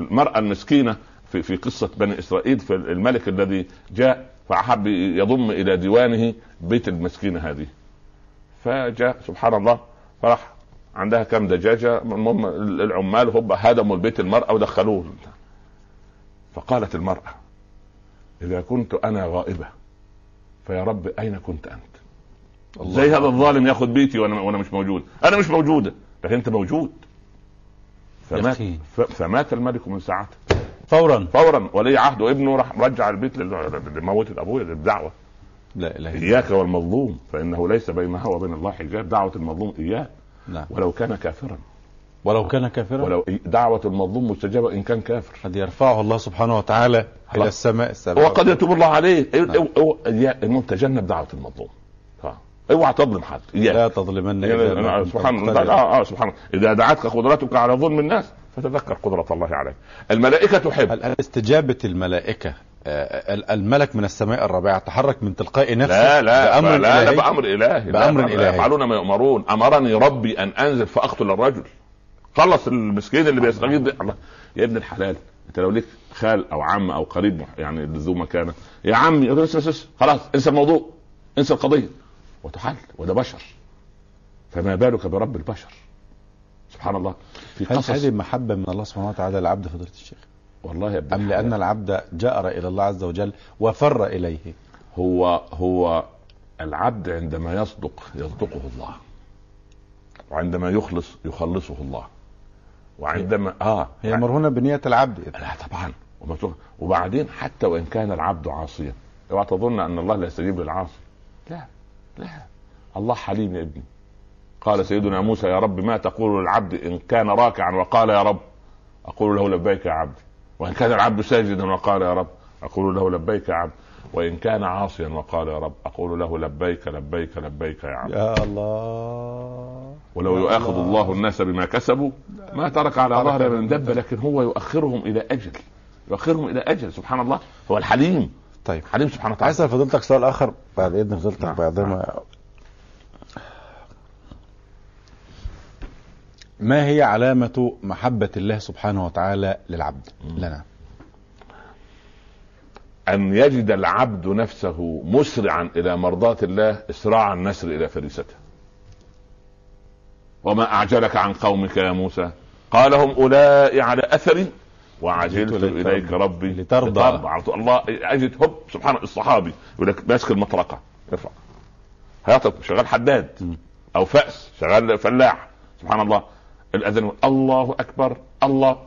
B: المرأة المسكينة في في قصة بني إسرائيل في الملك الذي جاء فحب يضم إلى ديوانه بيت المسكينة هذه. فجاء سبحان الله فراح عندها كم دجاجة. المهم العمال هم هدموا البيت المرأة ودخلوه. فقالت المرأة إذا كنت أنا غائبة فيا رب أين كنت أنت؟ الله. زي هذا الظالم ياخذ بيتي وأنا وأنا مش موجود؟ أنا مش موجوده لكن أنت موجود. فمات فمات الملك من ساعته.
A: فورا.
B: فورا. ولي عهد وابنه راح رجع البيت لموت أبوه للدعوة. لا إله إياك والمظلوم. فإنه ليس بينها وبين الله حجاب دعوة المظلوم اياه نعم. ولو كان كافرا.
A: ولو كان كافرا.
B: ولو دعوة المظلوم مستجابة إن كان كافر.
A: قد يرفعه الله سبحانه وتعالى إلى السماء السماء
B: وقد يتوب الله عليه. نعم. تجنب دعوة المظلوم. اوعى تظلم حد.
A: لا تظلمن
B: سبحان الله آه آه سبحان الله. إذا دعتك قدرتك على ظلم الناس فتذكر قدرة الله عليك. الملائكة تحب.
A: استجابة الملائكة آه، الملك من السماء الرابعة تحرك من تلقاء نفسه
B: لا لا بأمر لا, إلهي. لا بأمر إلهي بأمر إلهي. يفعلون ما يؤمرون. أمرني ربي أن أنزل فأقتل الرجل. خلص المسكين اللي بيستغيث الله. يا ابن الحلال انت لو ليك خال أو عم أو قريب يعني ذو مكانة يا عمي خلاص انسى الموضوع انسى القضية. وتحل وده بشر. فما بالك برب البشر؟ سبحان الله.
A: في قصص هذه محبة من الله سبحانه وتعالى للعبد فضيلة الشيخ؟
B: والله يا
A: أم لأن العبد جأر إلى الله عز وجل وفر إليه؟
B: هو هو العبد عندما يصدق يصدقه الله. وعندما يخلص يخلصه الله. وعندما
A: آه. هي مرهونة بنية العبد.
B: لا طبعا. وبعدين حتى وإن كان العبد عاصيا. اوعى تظن أن الله لا يستجيب للعاصي. لا لا. الله حليم يا ابني. قال سيدنا موسى يا رب ما تقول للعبد إن كان راكعا وقال يا رب؟ أقول له لبيك يا عبدي. وإن كان العبد ساجدا وقال يا رب؟ أقول له لبيك يا عبد وإن كان عاصيا وقال يا رب أقول له لبيك لبيك لبيك يا عبد
A: يا الله.
B: ولو يؤاخذ الله. الناس بما كسبوا ما ترك على ظهر من دب لكن هو يؤخرهم إلى أجل يؤخرهم إلى أجل. سبحان الله. هو الحليم.
A: طيب. حليم سبحانه وتعالى. عايز فضيلتك سؤال آخر بعد إذن فضيلتك نعم. بعد ما ما هي علامة محبة الله سبحانه وتعالى للعبد لنا؟
B: أن يجد العبد نفسه مسرعا إلى مرضاة الله إسراع النسر إلى فريسته. وما أعجلك عن قومك يا موسى؟ قال هم أولئك على أثري وعجلت إليك ربي
A: لترضى,
B: لترضى. الله أجد هوب سبحان الصحابي يقول لك ماسك المطرقة. ارفع. هيطب شغال حداد. أو فأس شغال فلاح. سبحان الله. الاذان الله أكبر الله.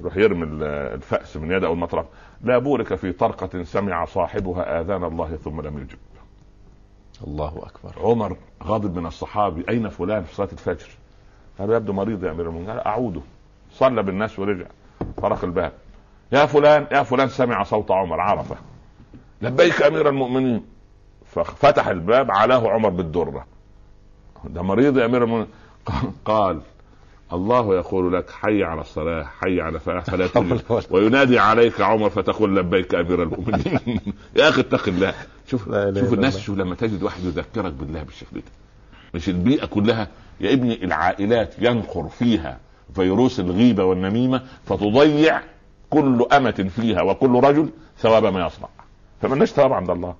B: يروح يرمي الفأس من يده أو المطرقه لا بورك في طرقة سمع صاحبها آذان الله ثم لم يجب.
A: الله أكبر.
B: عمر غاضب من الصحابي. أين فلان في صلاة الفجر؟ قال يبدو مريض يا أمير المؤمنين. قال أعوده. صلى بالناس ورجع. طرق الباب. يا فلان يا فلان سمع صوت عمر عرفه. لبيك أمير المؤمنين. ففتح الباب علاه عمر بالدرة. ده مريض يا أمير المؤمنين. قال الله يقول لك حي على الصلاة حي على فلاح فلا تجد وينادي عليك عمر فتقول لبيك أمير المؤمنين. يا أخي اتق الله. شوف شوف الناس شوف لما تجد واحد يذكرك بالله بالشكل ده. مش البيئة كلها. يا ابني العائلات ينخر فيها فيروس الغيبة والنميمة فتضيع كل أمة فيها وكل رجل ثواب ما يصنع. فمالناش ثواب عند الله.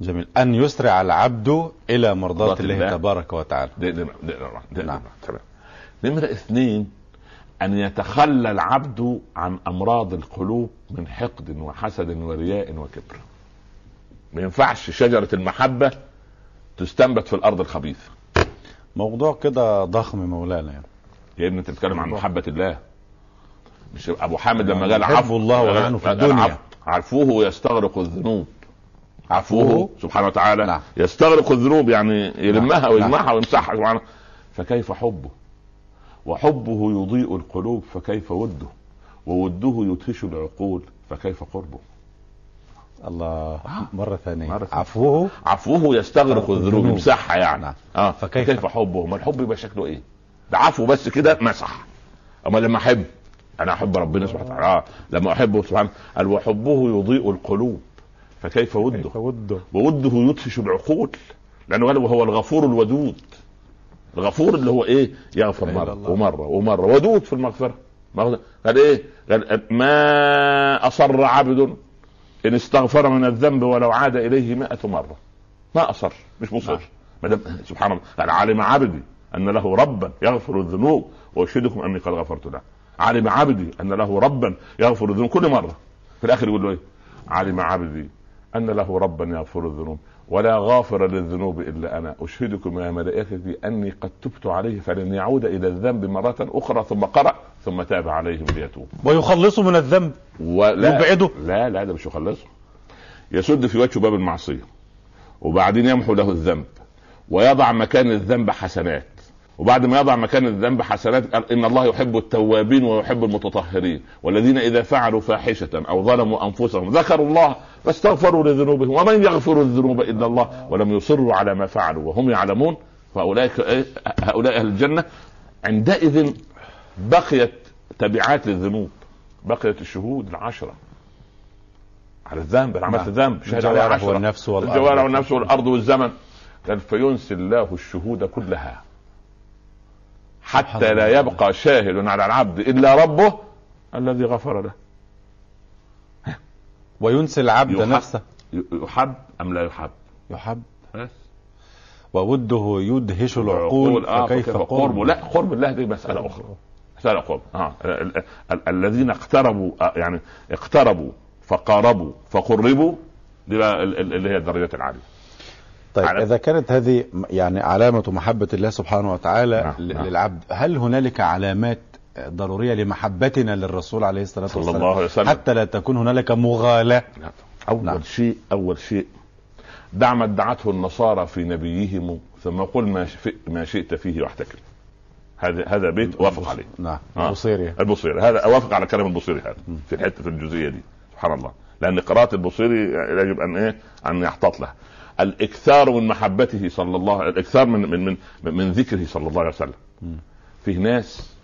A: جميل. أن يسرع العبد إلى مرضاة الله, الله. تبارك وتعالى.
B: دي دي دي دي نعم. تمام. نمرة اثنين أن يتخلى العبد عن أمراض القلوب من حقد وحسد ورياء وكبر. ما ينفعش شجرة المحبة تستنبت في الأرض الخبيثة.
A: موضوع كده ضخم مولانا يعني.
B: يا ابني أنت بتتكلم عن محبة الله. مش أبو حامد لما قال
A: عفو. الله وعنه في الدنيا.
B: عفوه يستغرق الذنوب. عفوه؟ سبحانه وتعالى نعم. يستغرق الذنوب يعني يلمها نعم. ويجمعها نعم. ويمسحها سبحانه. فكيف حبه؟ وحبه يضيء القلوب فكيف وده؟ ووده يدهش العقول فكيف قربه؟
A: الله مرة ثانية. مرة عفوه.
B: عفوه يستغرق الذنوب يمسحها يعني. نعم. آه. فكيف, فكيف حبه؟ ما الحب يبقى شكله إيه؟ ده عفو بس كده مسح. اما لما أحب أنا أحب ربنا سبحانه وتعالى. آه. لما أحبه سبحانه قال وحبه يضيء القلوب فكيف وده؟ كيف وده؟ ووده يدهش العقول لأنه قال وهو الغفور الودود. الغفور اللي هو إيه؟ يغفر مرة ومرة ومرة. ودود في المغفرة. قال إيه؟ قال ما أصر عبد إن استغفر من الذنب ولو عاد إليه مائة مرة. ما أصر. مش مصر. نعم. سبحان الله. قال علم عبدي أن له ربا يغفر الذنوب واشهدكم أني قد غفرت له. علم عبدي أن له ربا يغفر الذنوب كل مرة. في الآخر يقول له إيه؟ علم عبدي أن له ربا يغفر الذنوب. ولا غافر للذنوب إلا أنا. أشهدكم يا ملائكتي أني قد تبت عليه فلن يعود إلى الذنب مرة أخرى ثم قرأ ثم تاب عليهم ليتوب.
A: ويخلصه من الذنب.
B: ولا
A: يبعده.
B: لا لا ده مش يخلصه يسد في وجهه باب المعصية وبعدين يمحو له الذنب ويضع مكان الذنب حسنات. وبعد ما يضع مكان الذنب حسنات قال إن الله يحب التوابين ويحب المتطهرين والذين إذا فعلوا فاحشة أو ظلموا أنفسهم ذكروا الله فاستغفروا لذنوبهم. ومن يغفر الذنوب إلا الله ولم يصروا على ما فعلوا وهم يعلمون فاولئك؟ هؤلاء أهل الجنة عندئذ بقيت تبعات للذنوب. بقيت الشهود العشرة. على الذنب أنا عملت
A: نعم.
B: ذنب شهد عليه
A: الجوارح
B: عشرة
A: والنفس والأرض.
B: الجوارح والنفس والأرض والزمن. قال فينسي الله الشهود كلها. حتى لا يبقى شاهد على العبد إلا ربه الذي غفر له.
A: وينسي العبد
B: يحب.
A: نفسه.
B: يحب أم لا يحب؟
A: يحب.
B: بس.
A: ووده يدهش العقول
B: آه
A: فكيف
B: قرب؟ لا قرب الله دي مسألة أخرى. مسألة قرب. آه. ال- ال- ال- الذين اقتربوا آه يعني اقتربوا فقاربوا فقربوا دي بقى ال- ال- اللي هي الدرجات العالية.
A: طيب
B: على-
A: إذا كانت هذه يعني علامة محبة الله سبحانه وتعالى
B: نعم، نعم.
A: للعبد هل هنالك علامات ضرورية لمحبتنا للرسول عليه الصلاة
B: صلى
A: والسلام
B: الله عليه وسلم.
A: حتى لا تكون هنالك مغالاة
B: لا. أول
A: نعم.
B: شيء أول شيء دع ما ادعته النصارى في نبيهم ثم قل ما ما شئت فيه واحتكر هذا هذا بيت وافق عليه.
A: نعم.
B: آه.
A: البصيري.
B: البصيري. هذا اوافق على كلام البصيري هذا في الحتة في الجزئية دي. سبحان الله. لأن قراءة البصيري يجب أن إيه؟ أن يحتاط له الإكثار من محبته صلى الله الإكثار من من من, من ذكره صلى الله عليه وسلم. فيه ناس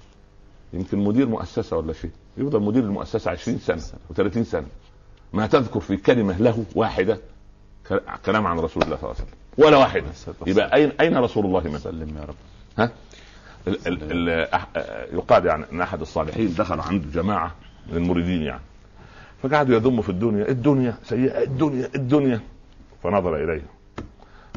B: يمكن مدير مؤسسة ولا شيء. يفضل مدير المؤسسة 20 سنة و30 سنة. ما تذكر في كلمة له واحدة كلام عن رسول الله صلى الله عليه وسلم. ولا واحدة. يبقى اين أين رسول الله من
A: سلم يا رب.
B: ها؟ ال ال ال يقال يعني إن أحد الصالحين دخل عنده جماعة من المريدين يعني. فقعدوا يذموا في الدنيا. الدنيا سيئة. الدنيا الدنيا. فنظر اليه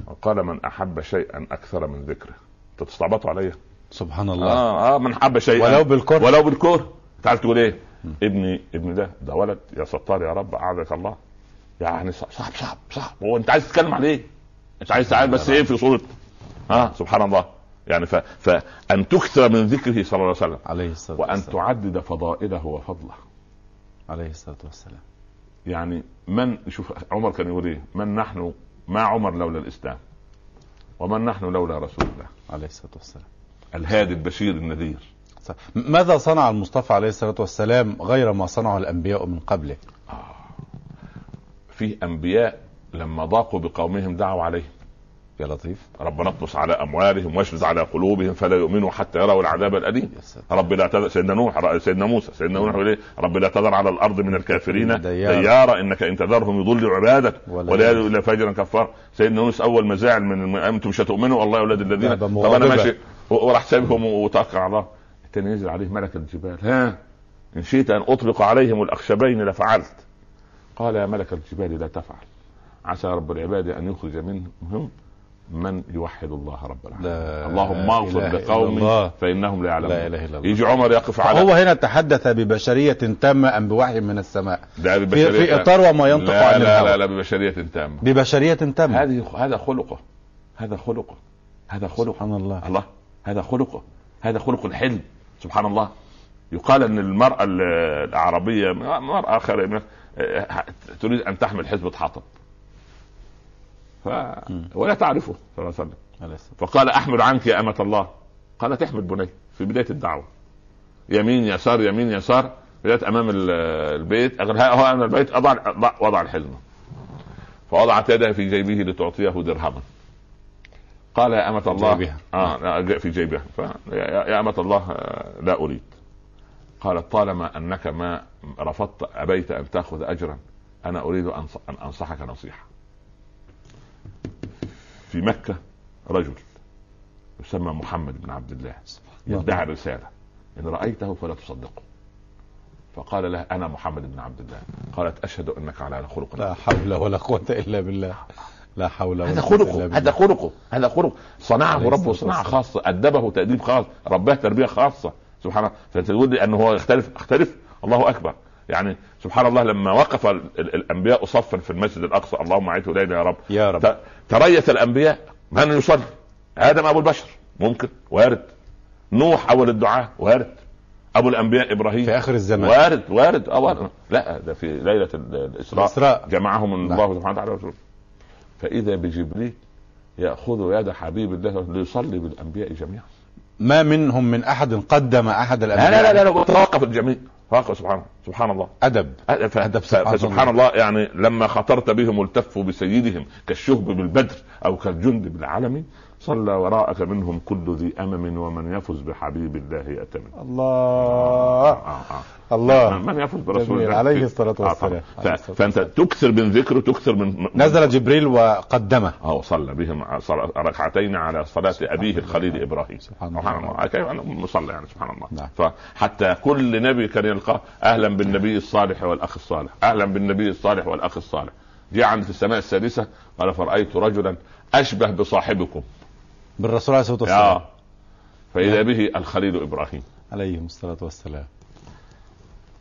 B: وقال من أحب شيئا أكثر من ذكره. أنت تستعبطوا عليا
A: سبحان الله.
B: آه آه من حب شيئا.
A: ولو بالكره.
B: ولو بالكره. تعال تقول إيه؟ ابني ابني ده ده ولد. يا ستار يا رب أعاذك الله. يعني صعب صعب صعب. هو أنت عايز تتكلم عليه أنت عايز تعال بس إيه في صورة؟ ها؟ سبحان الله. يعني ف... فأن تكثر من ذكره صلى الله عليه وسلم.
A: عليه الصلاة
B: وأن
A: والسلام.
B: تعدد فضائله وفضله.
A: عليه الصلاة والسلام.
B: يعني من شوف عمر كان يقول إيه؟ من نحن ما عمر لولا الإسلام. ومن نحن لولا رسول الله.
A: عليه الصلاة والسلام.
B: الهادي البشير النذير.
A: ماذا صنع المصطفى عليه الصلاة والسلام غير ما صنعه الأنبياء من قبله؟
B: فيه أنبياء لما ضاقوا بقومهم دعوا عليهم
A: يا لطيف.
B: ربنا اطمس على أموالهم واشدد على قلوبهم فلا يؤمنوا حتى يروا العذاب
A: الأليم.
B: رب لا تذر. سيدنا نوح سيدنا موسى. سيدنا نوح يقول إيه؟ رب لا تذر على الأرض من الكافرين
A: ديارا.
B: إنك إن تذرهم يضل عبادك
A: ولا
B: ولا
A: يلد.
B: يلد إلا فاجرا كفار سيدنا يونس أول ما زعل من الم- أنتم مش هتؤمنوا. والله يا أولاد الذين طب
A: أنا.
B: ماشي. وراح سابهم وتوكل على الله التاني ينزل عليه ملك الجبال. ها إن شئت أن أطلق عليهم الأخشبين لفعلت. قال يا ملك الجبال لا تفعل. عسى رب العباد أن يخرج منهم من يوحد الله رب العالمين.
A: لا
B: اللهم اغفر
A: الله.
B: فإنهم لا يعلمون.
A: لا إله إلا الله.
B: يجي عمر يقف على
A: هو هنا تحدث ببشرية تامة أم بوحي من السماء؟
B: ده
A: في,
B: ببشرية
A: في إطار وما ينطق
B: لا
A: عن
B: لا
A: الهوى.
B: لا لا ببشرية تامة.
A: ببشرية تامة.
B: هذه هذا خلقه. هذا خلقه. هذا خلقه.
A: سبحان الله.
B: الله. هذا خلقه هذا خلق الحلم سبحان الله. يقال أن المرأة ال- العربية مرأة خير تريد أن تحمل حزبة حطب ف... ولا تعرفه صلى الله عليه وسلم. فقال احمل عنك يا أمة الله. قالت احمل بني في بداية الدعوة. يمين يسار يمين يسار. بدأت أمام ال- البيت هو أنا البيت اضع وضع الحزمة. فوضعت يدها في جيبه لتعطيه درهما. قال يا أمة الله.
A: جيبها.
B: آه في جيبها. يا أمة الله آه، لا أريد. قالت طالما أنك ما رفضت أبيت أن تأخذ أجرا أنا أريد أن أن أنصحك نصيحة. في مكة رجل يسمى محمد بن عبد الله.
A: الله.
B: يدعي الرسالة. إن رأيته فلا تصدقه. فقال له أنا محمد بن عبد الله. قالت أشهد أنك على خلق.
A: لا حول ولا قوة إلا بالله. لا حول ولا
B: هذا خلقه هذا خلقه هذا خلق صنعه ربه صناعه خاصة أدبه تأديب خاص رباه تربية خاصة. سبحان الله. فانت تقول لي أنه هو يختلف اختلف. الله أكبر. يعني سبحان الله لما وقف الأنبياء صفا في المسجد الأقصى اللهم اعده إلينا يا رب.
A: يا رب.
B: تريث الأنبياء من يصلي؟ آدم أبو البشر. ممكن. وارد. نوح أول الدعاء وارد. أبو الأنبياء إبراهيم.
A: في آخر الزمان.
B: وارد وارد. أوارد. لا ده في ليلة الإسراء, الإسراء. جمعهم الله نعم. سبحانه وتعالى فإذا بجبريل يأخذ يد حبيب الله ليصلي بالأنبياء جميعا.
A: ما منهم من أحد قدم أحد
B: الانبياء لا لا لا, لا توقف الجميع. توقف سبحان سبحان الله.
A: أدب.
B: ف... أدب سبحان, فسبحان الله. الله يعني لما خطرت بهم التفوا بسيدهم كالشهب بالبدر أو كالجند بالعلم صلى وراءك منهم كل ذي أمم ومن يفز بحبيب الله يأتمن
A: الله. آه آه آه. الله.
B: من يفز برسول الله؟
A: عليه الصلاة آه، والسلام.
B: آه فأنت تكثر من ذكره تكثر من
A: نزل جبريل وقدمه.
B: آه صلى بهم ركعتين على صلاة أبيه الخليل إبراهيم. سبحان الله. كيف مصلى يعني سبحان الله. نعم. فحتى كل نبي كان يلقاه أهلا بالنبي الصالح والأخ الصالح. أهلا بالنبي الصالح والأخ الصالح. جاء عند في السماء السادسة قال فرأيت رجلا أشبه بصاحبكم.
A: بالرسول عليه الصلاة والسلام.
B: فإذا به الخليل إبراهيم.
A: عليه الصلاة والسلام.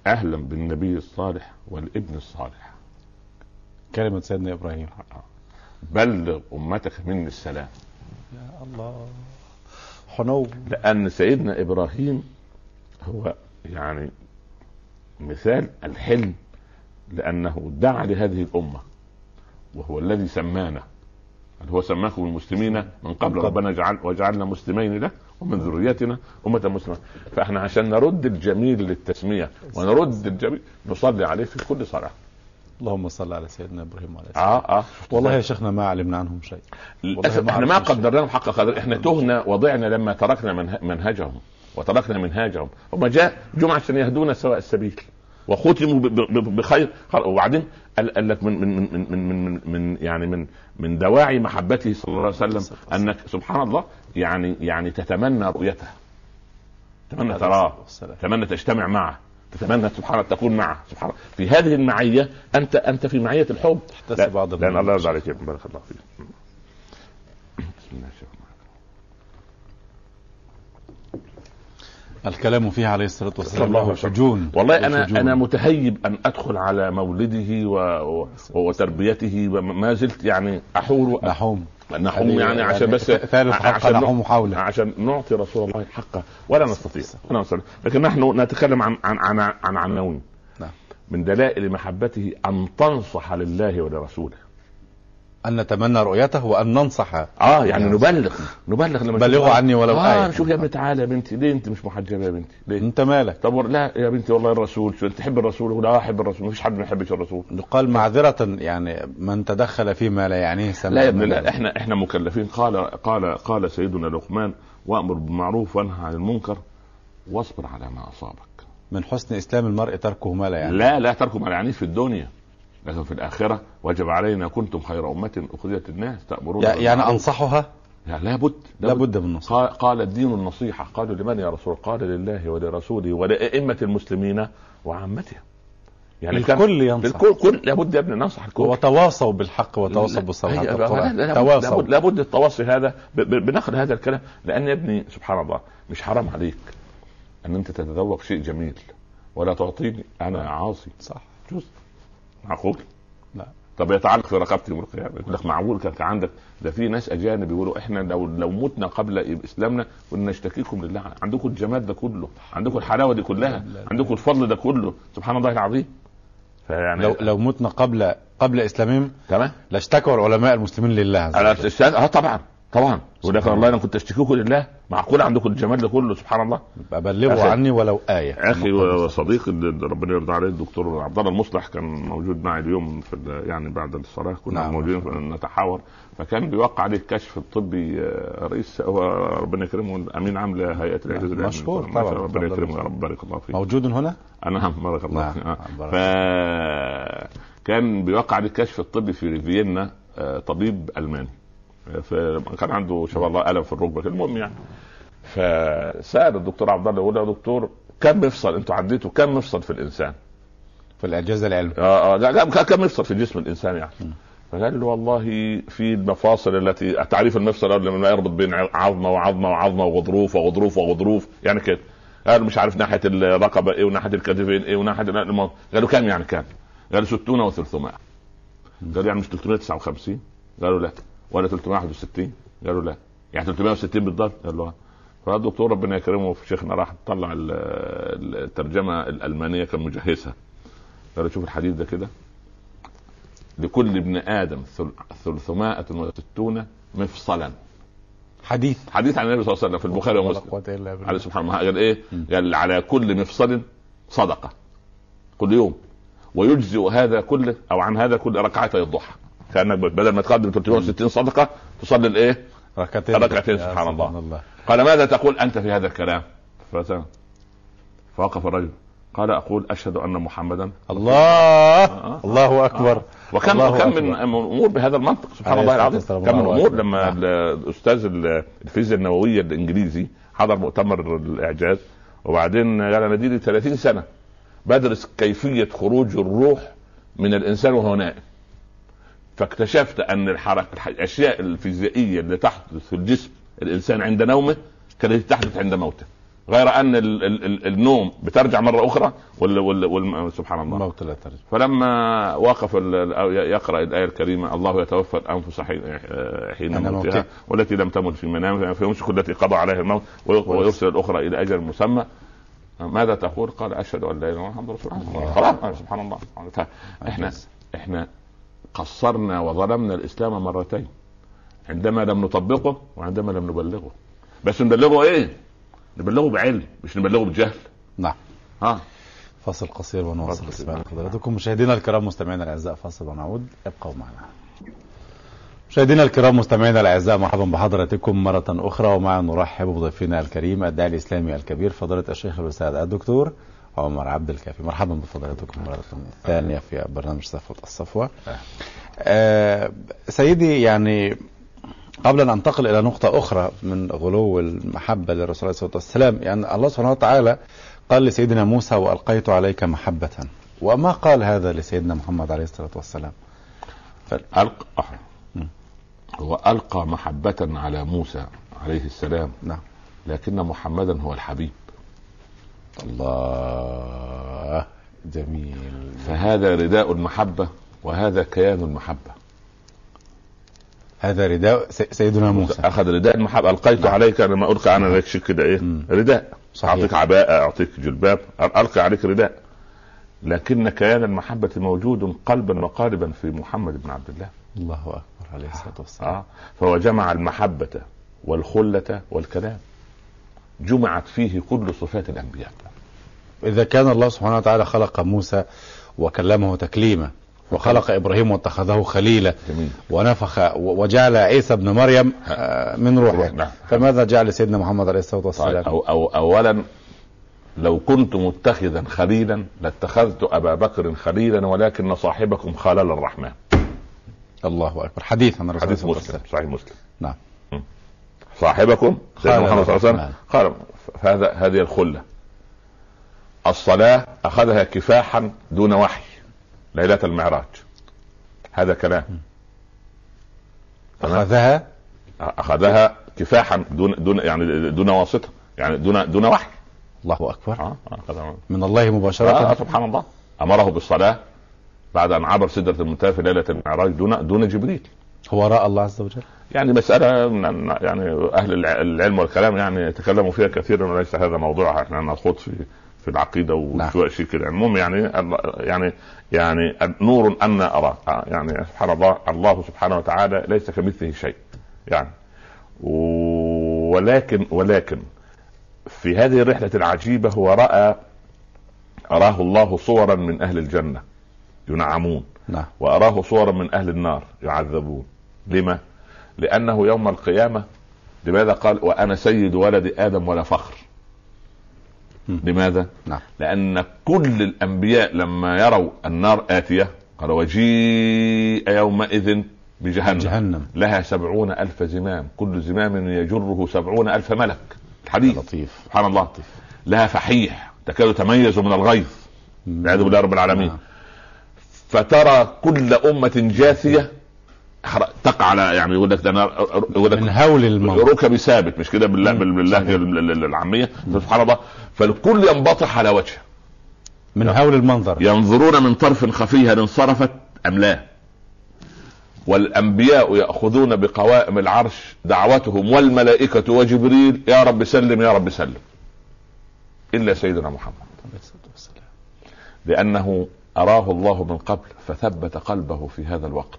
B: أهلا بالنبي الصالح والابن الصالح.
A: كلمة سيدنا إبراهيم.
B: بلغ أمتك مني السلام.
A: يا الله. حنو.
B: لأن سيدنا إبراهيم هو يعني مثال الحلم لأنه دعا لهذه الأمة وهو الذي سمانا. هو سماكم المسلمين من قبل؟ ربنا جعل وجعلنا مسلمين له ومن ذريتنا أمة مسلمة. فإحنا عشان نرد الجميل للتسمية ونرد الجميل نصلي عليه في كل صلاة.
A: اللهم صل على سيدنا إبراهيم وعلى
B: آه آه.
A: والله يا شيخنا ما علمنا عنهم شيء.
B: للأسف إحنا ما قدرناهم حق قدر. إحنا تهنا وضعنا لما تركنا منهجهم وتركنا منهاجهم. هم جاء جمعة عشان يهدونا سواء السبيل. وختموا بخير. وبعدين قال لك من من من من من, من يعني من من دواعي محبته صلى الله عليه وسلم أنك سبحان الله يعني يعني تتمنى رؤيته تتمنى تراه تتمنى تجتمع معه. تتمنى سبحان الله تكون معه. سبحان الله. في هذه المعية انت أنت في معية الحب.
A: لا بعض
B: لأن الله يرضى عليك بارك الله فيك. بسم الله
A: الكلام فيه عليه الصلاة والسلام له شجون
B: والله أنا أنا متهيب أن أدخل على مولده و... وتربيته ما زلت يعني أحور
A: نحوم.
B: نحوم يعني, يعني عشان بس
A: ثالث عشان نحوم حوله
B: عشان نعطي رسول الله حقه ولا نستطيع. ولا نستطيع لكن نحن نتكلم عن عن عن, عن عناوين نعم. من دلائل محبته أن تنصح لله ولرسوله.
A: أن نتمنى رؤيته وأن ننصح.
B: آه يعني نبلغ نبلغ
A: لما بلغوا عني ولو
B: آه آية. شوف يا ابني تعالى يا بنتي ليه أنت مش محجبة يا بنتي؟ ليه؟
A: أنت مالك؟
B: طب لا يا بنتي والله الرسول شو تحب الرسول؟ لا أحب الرسول مفيش حد ما يحبش الرسول.
A: يقال معذرة يعني من تدخل فيما لا يعنيه
B: سمع لا يا ابني لا إحنا إحنا مكلفين. قال قال قال سيدنا لقمان وأمر بالمعروف وأنهى عن المنكر واصبر على ما أصابك.
A: من حسن إسلام المرء تركه ما لا يعني
B: لا لا تركه ما لا يعنيه في الدنيا. لكن في الآخرة وجب علينا كنتم خير أمة أخرجت الناس تأمرون
A: يعني أنصحها؟
B: يعني لابد
A: لابد من النصيحة.
B: قال, الدين النصيحة. قالوا لمن يا رسول؟ قال لله ولرسوله ولأئمة المسلمين وعامتها
A: يعني الكل ينصح.
B: الكل كل لابد يا ابني ننصح الكل.
A: وتواصوا بالحق وتواصوا بالصبر
B: تواصوا. لابد, لابد التواصي هذا بنقل هذا الكلام. لأن يا ابني سبحان الله مش حرام عليك أن أنت تتذوق شيء جميل. ولا تعطيني أنا عاصي.
A: صح.
B: جزء. معقول؟
A: لا.
B: طب يتعلق في رقبتي يوم القيامه يقول لك معقول كان عندك ده في ناس أجانب بيقولوا إحنا لو لو متنا قبل إسلامنا كنا نشتكيكم لله. عندكم الجمال ده كله. عندكم الحلاوة دي كلها. عندكم الفضل ده كله. سبحان الله العظيم.
A: فيعني لو لو متنا قبل قبل إسلامهم
B: تمام.
A: لاشتكوا العلماء المسلمين لله
B: عز وجل. آه طبعا. طبعا. ولكن الله. أنا كنت أشتكيكم لله. معقول عندكم الجمال ده كله سبحان الله.
A: بلغوا عني ولو آية.
B: أخي وصديقي ربنا يرضى عليه الدكتور عبد الله المصلح كان موجود معي اليوم في يعني بعد الصلاة. كنا نعم. موجودين نتحاور. فكان بيوقع عليه الكشف الطبي آه، رئيس هو ربنا يكرمه امين عام لهيئة الاعجاز
A: العلمي. مشكور طبعا.
B: ربنا يكرمه يا رب. بارك الله فيك.
A: موجود هنا؟
B: أنا بارك الله نعم. فيك. آه. ف كان بيوقع عليه الكشف الطبي في فيينا آه، طبيب ألماني. فكان عنده شاء الله ألم في الركبة المهم يعني. فسأل الدكتور عبد الله يقول يا دكتور كم مفصل؟ أنتوا عديتوا كم مفصل في الإنسان؟
A: في الاعجاز العلمي
B: آه آه لا كم مفصل في جسم الإنسان يعني؟ فقال له والله في المفاصل التي تعريف المفصل لما يربط بين عظمة وعظمة وعظمة وغضروف وغضروف وغضروف يعني كده. قال مش عارف ناحية الرقبة إيه وناحية الكتفين إيه وناحية قالوا كم يعني كم؟ قالوا 60 و300 قالوا يعني مش 359 قالوا لا. ولا 361 قالوا لا. يعني 360 بالضبط؟ قال له فالدكتور ربنا يكرمه في شيخنا راح طلع الترجمة الألمانية كان مجهزها. قال شوف الحديث ده كده. لكل ابن آدم 360 مفصلا.
A: حديث.
B: حديث عن النبي صلى الله عليه وسلم في البخاري ومسلم. عليه سبحانه الله. قال إيه؟ قال على كل مفصل صدقة. كل يوم. ويجزئ هذا كله أو عن هذا كله ركعتي الضحى. كأنك بدل ما تقدم 360 صدقة تصلي الايه؟
A: ركعتين.
B: ركعتين سبحان الله. الله. قال ماذا تقول أنت في هذا الكلام؟ فوقف الرجل. قال أقول أشهد أن محمدا
A: الله. آه. الله أكبر.
B: وكم الله وكم من أمور بهذا المنطق سبحان الله العظيم. كم من أمور لما نعم. الأستاذ الفيزياء النوويه الإنجليزي حضر مؤتمر الإعجاز وبعدين قال أنا دي 30 سنة بدرس كيفية خروج الروح من الإنسان وهو نائم. فاكتشفت أن الحركة الأشياء الفيزيائية اللي تحدث في الجسم الإنسان عند نومه كانت تحدث عند موته. غير أن ال ال ال النوم بترجع مرة أخرى ولا ولا ولا سبحان الله.
A: الموت لا ترجع.
B: فلما وقف يقرأ الآية الكريمة الله يتوفى الأنفس حين موتها والتي لم تمت في منامها فيمسك التي قضى عليها الموت ويرسل الأخرى إلى أجل مسمى. ماذا تقول؟ قال أشهد أن لا إله إلا الله محمد رسول الله. خلاص سبحان الله. إحنا إحنا قصرنا وظلمنا الإسلام مرتين. عندما لم نطبقه وعندما لم نبلغه. بس نبلغه إيه؟ نبلغه بعلم مش نبلغه بجهل.
A: نعم.
B: ها؟
A: فاصل قصير ونواصل اسمع حضراتكم. مشاهدينا الكرام مستمعينا الأعزاء فاصل ونعود. ابقوا معنا. مشاهدينا الكرام مستمعينا الأعزاء مرحبا بحضراتكم مرة أخرى. ومع نرحب بضيفنا الكريم الداعي الإسلامي الكبير فضيلة الشيخ الأستاذ الدكتور عمر عبد الكافي. مرحبا بفضيلتكم مرة ثانية في برنامج صفوة الصفوة. آه سيدي يعني قبل أن أنتقل إلى نقطة أخرى من غلو المحبة للرسول عليه الصلاة والسلام يعني الله سبحانه وتعالى قال لسيدنا موسى وألقيت عليك محبة. وما قال هذا لسيدنا محمد عليه الصلاة والسلام؟
B: ألقى هو ألقى محبة على موسى عليه السلام.
A: نعم.
B: لكن محمدا هو الحبيب.
A: الله. جميل.
B: فهذا رداء المحبة وهذا كيان المحبة.
A: هذا رداء سيدنا موسى.
B: أخذ رداء المحبة. ألقيت نعم. عليك أنا ما القي أنا لك كده إيه؟ مم. رداء. صحيح. أعطيك عباءة أعطيك جلباب. القي عليك رداء. لكن كيان المحبة موجود قلبا وقالبا في محمد بن عبد الله.
A: الله أكبر عليه الصلاة والسلام. آه.
B: فهو جمع المحبة والخلة والكلام. جمعت فيه كل صفات الأنبياء.
A: إذا كان الله سبحانه وتعالى خلق موسى وكلمه تكليما وخلق إبراهيم واتخذه خليلا
B: جميل.
A: ونفخ وجعل عيسى ابن مريم آه، من روحه. نعم. فماذا جعل سيدنا محمد عليه الصلاة والسلام؟
B: أو, أو اولا لو كنت متخذا خليلا لاتخذت أبا بكر خليلا ولكن صاحبكم خلل الرحمن.
A: الله أكبر. حديث عن
B: حديث مسلم صحيح مسلم.
A: نعم.
B: صاحبكم سيدنا محمد صلى الله عليه وسلم. قال فهذا هذه الخلة. الصلاة أخذها كفاحا دون وحي ليلة المعراج. هذا كلام.
A: أخذها؟
B: أخذها كفاحا دون دون يعني دون واسطة يعني دون دون وحي.
A: الله أكبر. آه. آه. من الله مباشرة؟
B: آه. سبحان الله. أمره بالصلاة بعد أن عبر سدرة المنتهى في ليلة المعراج دون دون جبريل.
A: هو رأى الله عز وجل؟
B: يعني مسألة يعني أهل العلم والكلام يعني يتكلموا فيها كثيرا وليس هذا موضوعها إحنا نخوض في في العقيدة وشو نعم. شيء كده. المهم يعني يعني يعني نور أن اراه يعني سبحان الله الله سبحانه وتعالى ليس كمثله شيء. يعني ولكن ولكن في هذه الرحلة العجيبة هو راى اراه الله صورا من أهل الجنة ينعمون.
A: نعم.
B: وأراه صورا من أهل النار يعذبون. لما؟ لأنه يوم القيامة لماذا قال وأنا سيد ولد آدم ولا فخر لماذا؟
A: نعم.
B: لأن كل الأنبياء لما يروا النار آتية قال وجيء يومئذ بجهنم
A: جهنم.
B: لها سبعون ألف زمام كل زمام يجره سبعون ألف ملك الحديث
A: لطيف
B: سبحان الله لطيف. لها فحيح تكاد تميز من الغيظ والعياذ بالله رب العالمين نعم. فترى كل أمة جاثية ينطلق على يعني يقول لك ده أنا
A: يقول لك من هول الموت.
B: ركبي ثابت مش كده؟ بالله باللهجه العامية. سبحان الله. فالكل ينبطح على وجهه.
A: من هول المنظر.
B: ينظرون من طرف خفي هل انصرفت أم لا؟ والأنبياء يأخذون بقوائم العرش دعوتهم والملائكة وجبريل يا رب سلم يا رب سلم. إلا سيدنا محمد. لأنه أراه الله من قبل فثبت قلبه في هذا الوقت.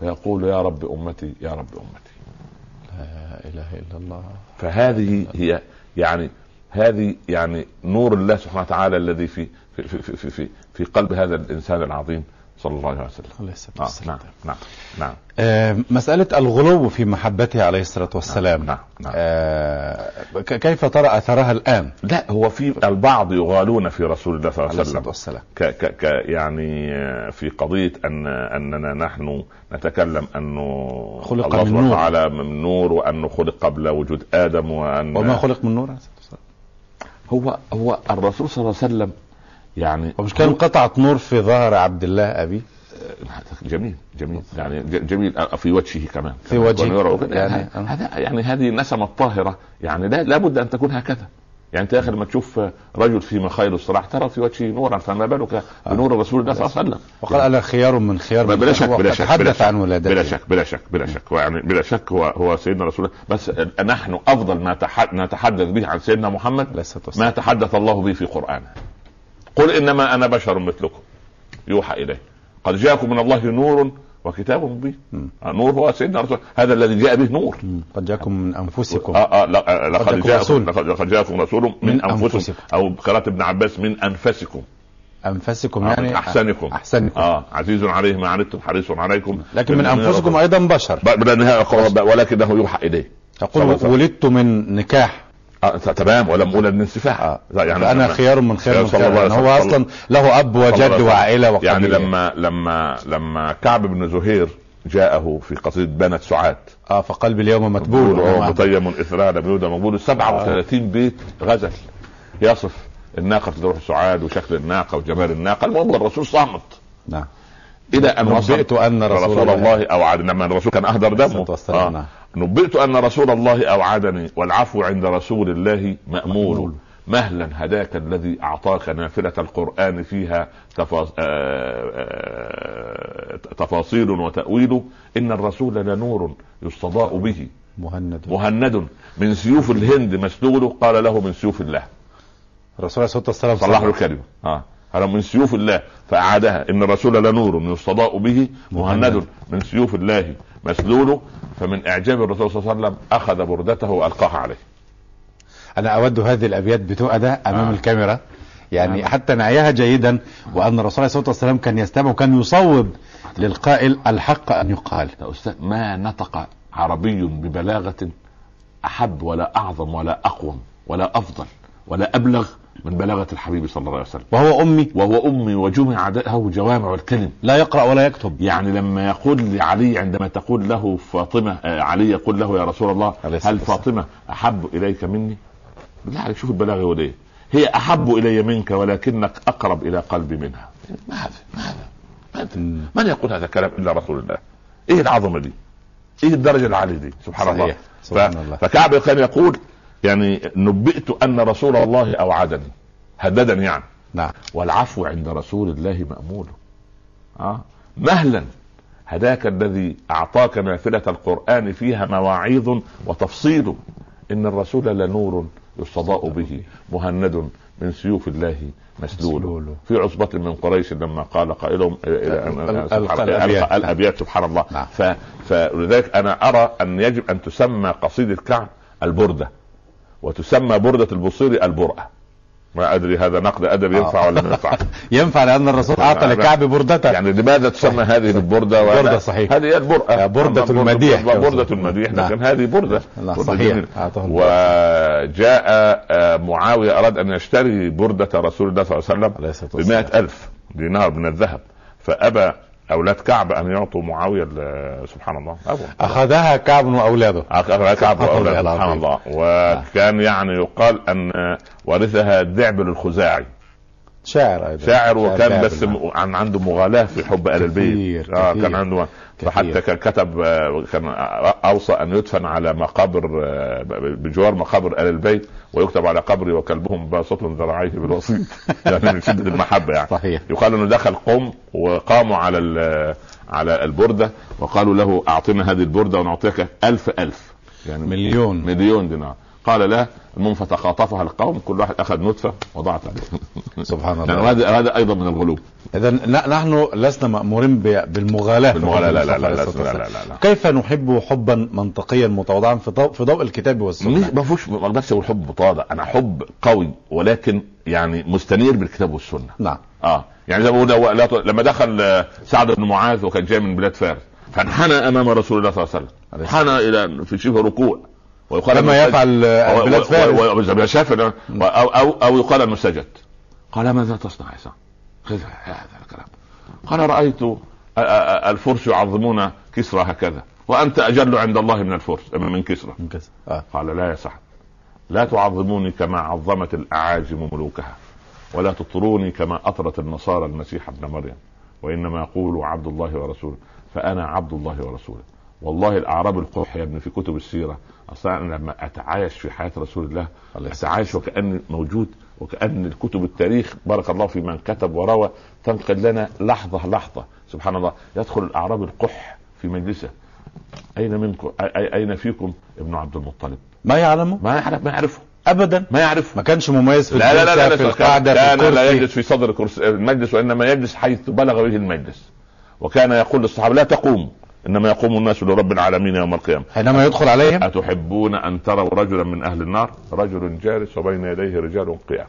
B: فيقول يا رب أمتي يا رب أمتي.
A: لا إله إلا الله.
B: فهذه هي يعني هذه يعني نور الله سبحانه وتعالى الذي في في في في في, في قلب هذا الإنسان العظيم. صلى الله عليه وسلم. والسلام آه نعم
A: نعم نعم. آه مسألة الغلو في محبته عليه الصلاة والسلام. نعم نعم آه كيف ترى أثرها الآن؟
B: لا هو في البعض يغالون في رسول الله صلى الله عليه وسلم. والسلام. ك ك ك يعني في قضية أن أننا نحن نتكلم أنه
A: خلق الله من نور.
B: على من نور وأنه خلق قبل وجود آدم وأن
A: وما خلق من نور
B: هو هو الرسول صلى الله عليه وسلم يعني
A: ومش كان قطعة نور في ظهر عبد الله أبي؟
B: جميل جميل. يعني جميل في وجهه كمان.
A: في وجهه
B: يعني هذا يعني هذه النسمة الطاهرة. يعني لا لابد أن تكون هكذا. يعني أنت يا أخي لما تشوف رجل في مخيل الصلاح ترى في وجهه نورا فما بالك بنور رسول الله صلى الله عليه وسلم؟
A: وقال أنا خيار من خيار
B: من بلا شك بلا شك بلا شك عن ولادته. بلا شك بلا شك بلا شك. يعني بلا شك هو هو سيدنا رسول الله. بس نحن أفضل ما نتحدث به عن سيدنا محمد ما تحدث الله به في قرآنه. قل إنما أنا بشر مثلكم. يوحى إليه. قد جاءكم من الله نور وكتاب مبين. نور هو سيدنا رسول هذا الذي جاء به نور.
A: قد جاءكم من أنفسكم.
B: آه آه لقد جاءكم لقد جاءكم رسول من, من أنفسكم. أو قراءة ابن عباس من أنفسكم.
A: أنفسكم آه يعني
B: أحسنكم.
A: أحسنكم.
B: آه عزيز عليه ما عنتم حريص عليكم.
A: لكن من أنفسكم أيضا بشر.
B: ولكنه يوحى إليه.
A: يقول ولدت من نكاح.
B: آه تمام ولم من سفاح آه.
A: يعني أنا خيار من خيار من خيار. يعني هو أصلا له أب وجد وعائله وقبيله
B: يعني لما لما لما كعب بن زهير جاءه في قصيدة بنت سعاد.
A: آه فقلب اليوم متبول.
B: مطيم لم يودى مقبول. 37 آه. بيت غزل. يصف الناقة تروح سعاد وشكل الناقة وجمال الناقة. المهم الرسول صامت.
A: نعم.
B: إلى أن
A: وصلت أن رسول,
B: رسول الله اوعد لما الرسول كان أهدر دمه.
A: آه.
B: نبئت أن رسول الله أوعدني والعفو عند رسول الله مأمول. مهلا هداك الذي أعطاك نافلة القرآن فيها آه، آه، تفاصيل وتأويل. إن الرسول لنور يستضاء به.
A: مهند.
B: مهند. من سيوف الهند مسلول. قال له من سيوف الله.
A: الرسول عليه الصلاه والسلام
B: صلح له الكلمة. آه. هذا من سيوف الله. فأعادها. إن الرسول لنور يستضاء به. مهند. من سيوف الله. مسلول فمن إعجاب الرسول صلى الله عليه وسلم أخذ بردته وألقاها عليه
A: أنا أود هذه الأبيات بتؤدى أمام آه. الكاميرا يعني آه. حتى نعيها جيدا وأن الرسول عليه الصلاة والسلام كان يستمع وكان يصوب للقائل الحق أن يقال
B: يا أستاذ ما نطق عربي ببلاغة أحب ولا أعظم ولا أقوم ولا أفضل ولا أبلغ من بلاغة الحبيب صلى الله عليه وسلم.
A: وهو أمي.
B: وهو أمي وجمع له جوامع الكلم.
A: لا يقرأ ولا يكتب.
B: يعني لما يقول لعلي عندما تقول له فاطمة آه علي يقول له يا رسول الله هل فاطمة أحب إليك مني؟ عليك شوف البلاغة يقول إيه هي أحب إلي منك ولكنك أقرب إلى قلبي منها. ما هذا ما هذا من يقول هذا الكلام إلا رسول الله؟ إيه العظمة دي؟ إيه الدرجة العالية دي؟ سبحان صحيح. الله. سبحان ف... الله. فكعب كان يقول يعني نبئت ان رسول الله اوعدني هددني يعني
A: نعم
B: والعفو عند رسول الله مأمول آه. مهلا هداك الذي اعطاك نافلة القرآن فيها مواعيظ وتفصيل ان الرسول لنور يستضاء به مهند من سيوف الله مسلول في عصبة من قريش لما قال قائلهم الابيات سبحان الله نعم. فلذلك أنا ارى ان يجب ان تسمى قصيدة كعب البردة وتسمى بردة البصيري البرأة. ما أدري هذا نقد ادبي ينفع ولا ما ينفع.
A: ينفع لأن الرسول أعطى لكعب بردته.
B: يعني لماذا تسمى هذه البردة؟
A: بردة صحيح.
B: هذه هي البرأة.
A: بردة المديح.
B: برده المديح لكن نعم. هذه بردة.
A: صحيح.
B: وجاء آه، معاوية أراد أن يشتري بردة رسول الله صلى الله عليه وسلم ب ألف دينار من الذهب. فأبى أولاد كعب ان يعطوا معاوية سبحان الله.
A: أبو. أخذها كعب وأولاده.
B: أخذها كعب وأولاده سبحان الله. وكان يعني يقال أن ورثها الذعبل الخزاعي
A: شاعر أيضا.
B: شاعر وكان بس عن عنده مغالاة في حب ال البيت. آه كان عنده فحتى كان كتب آه، كان أوصى أن يدفن على مقابر آه، بجوار مقابر آل البيت ويكتب على قبري وكلبهم باسط ذراعيه بالوسيط. يعني من شدة المحبة يعني.
A: صحيح.
B: يقال إنه دخل قوم وقاموا على على البردة وقالوا له اعطنا هذه البردة ونعطيك ألف ألف.
A: يعني مليون.
B: مليون دينار. قال لا المهم فتخاطفها القوم كل واحد أخذ نطفة وضعت عليه.
A: سبحان الله.
B: يعني هذا هذا أيضا من الغلو.
A: اذا نحن لسنا مأمورين بالمغالاة
B: بالمغالاة لا لا لا, لا, لا, لا, لا,
A: لا. كيف نحب حبا منطقيا متواضعا في ضوء في ضوء الكتاب والسنة؟
B: ما فيش ما أقدرش أقول حب متواضع أنا حب قوي ولكن يعني مستنير بالكتاب والسنة.
A: نعم.
B: آه. يعني زي ما بقول لما دخل سعد بن معاذ وكان جاي من بلاد فارس فانحنى أمام رسول الله صلى الله عليه وسلم. انحنى إلى في شبه ركوع.
A: ويقال كما يفعل بلاد
B: فارس. شاف أو أو أو يقال انه سجد قال ماذا تصنع يا سعد؟ هذا الكلام. قال رأيت الفرس يعظمون كسرى هكذا وأنت أجل عند الله من الفرس من كسرى. من كسرى. آه. قال لا يا سعد لا تعظموني كما عظمت الأعاجم ملوكها ولا تطروني كما أطرت النصارى المسيح ابن مريم وإنما يقول عبد الله ورسوله فأنا عبد الله ورسوله. والله الأعراب القح يا ابني في كتب السيرة أصلا لما أتعايش في حياة رسول الله أتعايش وكاني موجود وكأن الكتب التاريخ بارك الله في من كتب وروى تنقل لنا لحظة لحظة. سبحان الله. يدخل الأعراب القح في مجلسه. أين منكم؟ أين فيكم ابن عبد المطلب؟
A: ما يعلمه؟
B: ما يعرف ما يعرفه.
A: ابدا.
B: ما يعرف
A: ما كانش مميز
B: في لا لا لا, لا في القعده كان في لا يجلس في صدر المجلس وإنما يجلس حيث بلغ به المجلس. وكان يقول للصحابة لا تقوموا. إنما يقوم الناس لرب العالمين يوم القيامة.
A: حينما يدخل عليهم.
B: أتحبون أن تروا رجلا من أهل النار؟ رجل جالس وبين يديه رجال قيام.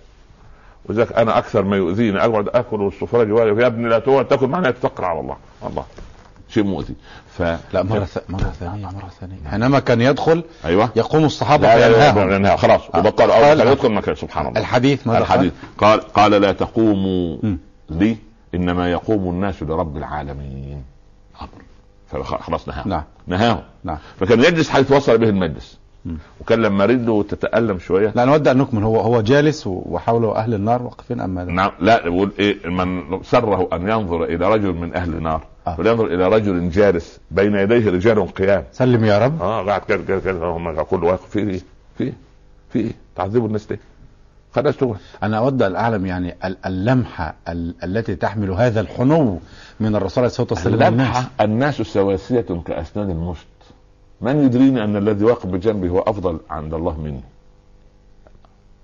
B: وذلك أنا أكثر ما يؤذيني أقعد آكل والسفراء جوالي يا ابني لا تقعد تأكل معنا تفكر على الله. الله. شيء مؤذي.
A: ف لا مرة ث... مرة ثانية مرة ثانية. حينما كان يدخل
B: أيوه.
A: يقوم الصحابة
B: فينهاهم. خلاص. آه. وبطل قال يدخل مكان سبحان الله.
A: الحديث
B: ماذا الحديث. قال قال لا تقوموا لي إنما يقوم الناس لرب العالمين. فخلاص نهاهم
A: نعم
B: نهاهم
A: نعم
B: فكان يجلس حيث وصل به المجلس وكان لما رجله تتألم شوية
A: لا نود أن نكمل هو هو جالس وحوله أهل النار واقفين أم ماذا؟
B: نعم لا يقول إيه من سره أن ينظر إلى رجل من أهل النار آه. فلينظر إلى رجل جالس بين يديه رجال قيام
A: سلم يا رب
B: آه قاعد كده كده كده هم كل واقف في إيه؟ في إيه؟ في إيه؟ تعذبوا الناس ليه؟ خلاص
A: أنا أود ان اعلم يعني اللمحة التي تحمل هذا الحنو من الرسول عليه الصلاه والسلام
B: اللمحة الناس. سواسية كأسنان المشط. من يدريني أن الذي واقف بجنبي هو أفضل عند الله مني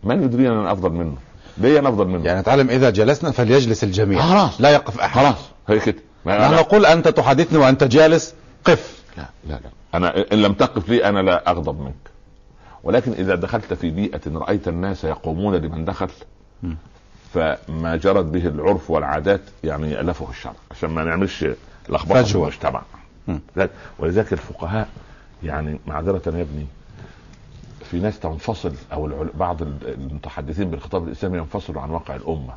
B: من يدريني أن أنا أفضل منه؟ ليه أنا أفضل منه؟
A: يعني تعلم إذا جلسنا فليجلس الجميع.
B: خلاص.
A: لا يقف أحد.
B: خلاص. هي كده.
A: نحن نقول أنت تحدثني وأنت جالس. قف.
B: لا لا لا. أنا إن لم تقف لي أنا لا أغضب منك. ولكن إذا دخلت في بيئة رأيت الناس يقومون لمن دخل فما جرت به العرف والعادات يعني يألفه الشرع عشان ما نعملش لخبطة في المجتمع. ولذلك الفقهاء يعني معذرة يا ابني في ناس تنفصل أو بعض المتحدثين بالخطاب الإسلامي ينفصلوا عن واقع الأمة.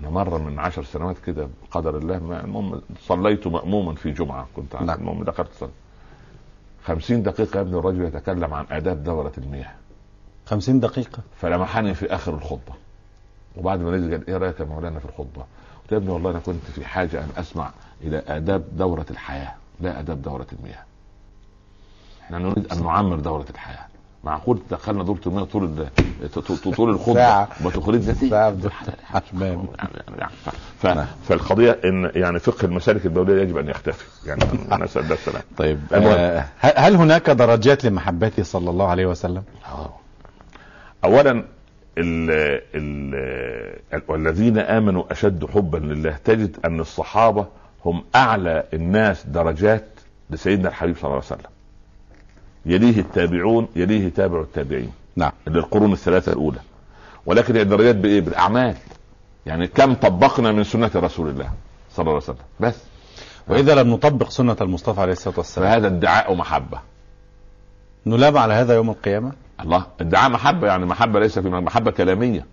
B: أنا مرة من عشر سنوات كده بقدر الله المهم صليت مأموما في جمعة كنت نعم. المهم دخلت صلي خمسين دقيقة يا ابني الرجل يتكلم عن آداب دورة المياه
A: خمسين دقيقة
B: فلمحني في آخر الخطبة وبعد ما نزل قال إيه رأيك يا مولانا في الخطبة؟ قلت يا ابني والله أنا كنت في حاجة أن أسمع إلى آداب دوره الحياة لا آداب دوره المياه. إحنا نريد أن نعمر دوره الحياة. معقول دخلنا دورة المياه طول طول الخطبة.
A: ما
B: تخرجنا
A: ساعة
B: يعني, يعني فالقضية إن يعني فقه المسالك الدوليه يجب أن يختفي. يعني نسال ده السلام.
A: طيب آه هل هناك درجات لمحبته صلى الله عليه وسلم؟
B: آه. اولا ال ال والذين آمنوا أشد حبا لله تجد أن الصحابة هم أعلى الناس درجات لسيدنا الحبيب صلى الله عليه وسلم. يليه التابعون يليه تابع التابعين.
A: نعم.
B: للقرون الثلاثة الأولى. ولكن الدرجات بإيه؟ بالأعمال. يعني كم طبقنا من سنة رسول الله صلى الله عليه وسلم. بس.
A: وإذا لم نطبق سنة المصطفى عليه الصلاة والسلام.
B: فهذا ادعاء محبه
A: نلام على هذا يوم القيامة؟
B: الله. ادعاء محبة يعني محبة ليس في محبة كلامية.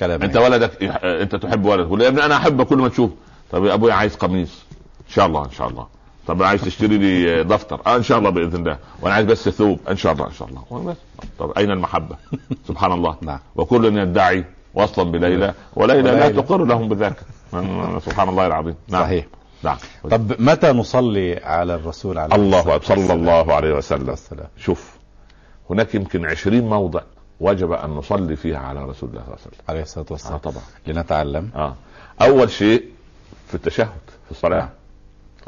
A: كلامية.
B: انت ولدك انت تحب ولدك يقول يا ابني أنا أحبك كل ما تشوف. طب يا أبويا عايز قميص. إن شاء الله إن شاء الله. طب عايز تشتري لي دفتر؟ آه إن شاء الله بإذن الله. وأنا عايز بس ثوب. إن شاء الله إن شاء الله. طب أين المحبة؟ سبحان الله.
A: نعم.
B: وكل يدعي وصلا بليلى. وليلى لا تقر لهم بذاك. سبحان الله العظيم.
A: نعم. صحيح. نعم. طب متى نصلي على الرسول عليه
B: الله صلى الله عليه وسلم. شوف هناك يمكن عشرين موضع وجب أن نصلي فيها على رسول الله صلى الله عليه وسلم.
A: عليه الصلاة والسلام.
B: آه طبعا.
A: لنتعلم.
B: آه. أول شيء في التشهد في الصلاة. نعم.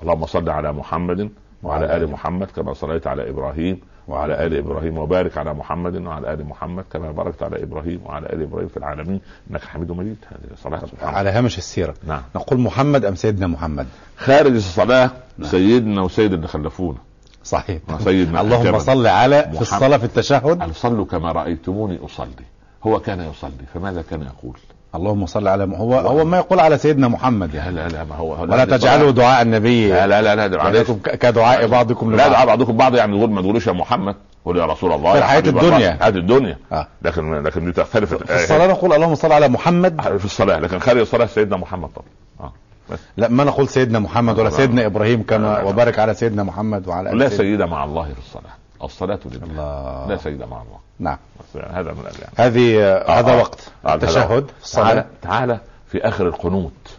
B: اللهم صل على محمد وعلى آل محمد كما صليت على إبراهيم وعلى آل إبراهيم وبارك على محمد وعلى آل محمد كما باركت على إبراهيم وعلى آل إبراهيم في العالمين إنك حميد مجيد. هذه
A: صلاه سبحانه على هامش السيرة.
B: نعم.
A: نقول محمد أم سيدنا محمد؟
B: خارج الصلاة نعم. سيدنا وسيد اللي خلفونا
A: صحيح سيدنا اللهم صل على في الصلاة في التشهد.
B: صلوا كما رأيتموني أصلي. هو كان يصلي فماذا كان يقول؟
A: اللهم صل على هو هو ما يقول على سيدنا محمد
B: يعني. لا لا ما هو
A: ولا تجعلوا دعاء النبي.
B: لا لا لا, لا
A: عليكم كدعاء بعضكم
B: لبعض. لا دعاء بعضكم بعض. يعني ما تقولوش يا محمد. قول يا رسول الله
A: في حياة الدنيا.
B: حياة الدنيا. آه. لكن لكن دي تختلف.
A: في الصلاة نقول اللهم صل على محمد.
B: في الصلاة. لكن خارج الصلاة سيدنا محمد طبعا.
A: آه. بس. لا ما نقول سيدنا محمد ولا سيدنا إبراهيم كما وبارك على سيدنا محمد وعلى
B: لا سيد مع الله في الصلاة. الصلاة لله الله. لا سيد مع الله.
A: نعم.
B: هذا من.
A: هذه آه هذا وقت. التشهد
B: تعالى, تعالى في آخر القنوت.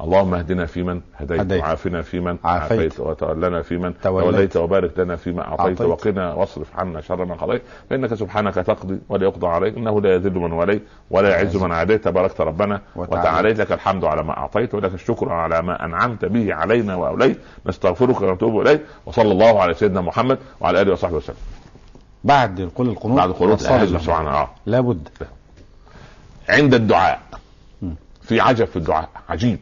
B: اللهم اهدنا فيمن هديت, هديت. وعافنا فيمن عافيت, عافيت وتولنا فيمن توليت, توليت وبارك لنا فيما أعطيت وقنا واصرف عنا شر ما قضيت فإنك سبحانك تقضي ولا يقضى عليك إنه لا يذل من وليت ولا يعز من عاديت. تباركت ربنا وتعاليت. لك الحمد على ما أعطيت ولك الشكر على ما أنعمت به علينا وأوليت. نستغفرك ونتوب إليك وصلى الله على سيدنا محمد وعلى آله وصحبه وسلم.
A: بعد كل القنوت
B: بعد القنوت سبحانه
A: آه. لابد.
B: عند الدعاء. في عجب في الدعاء عجيب.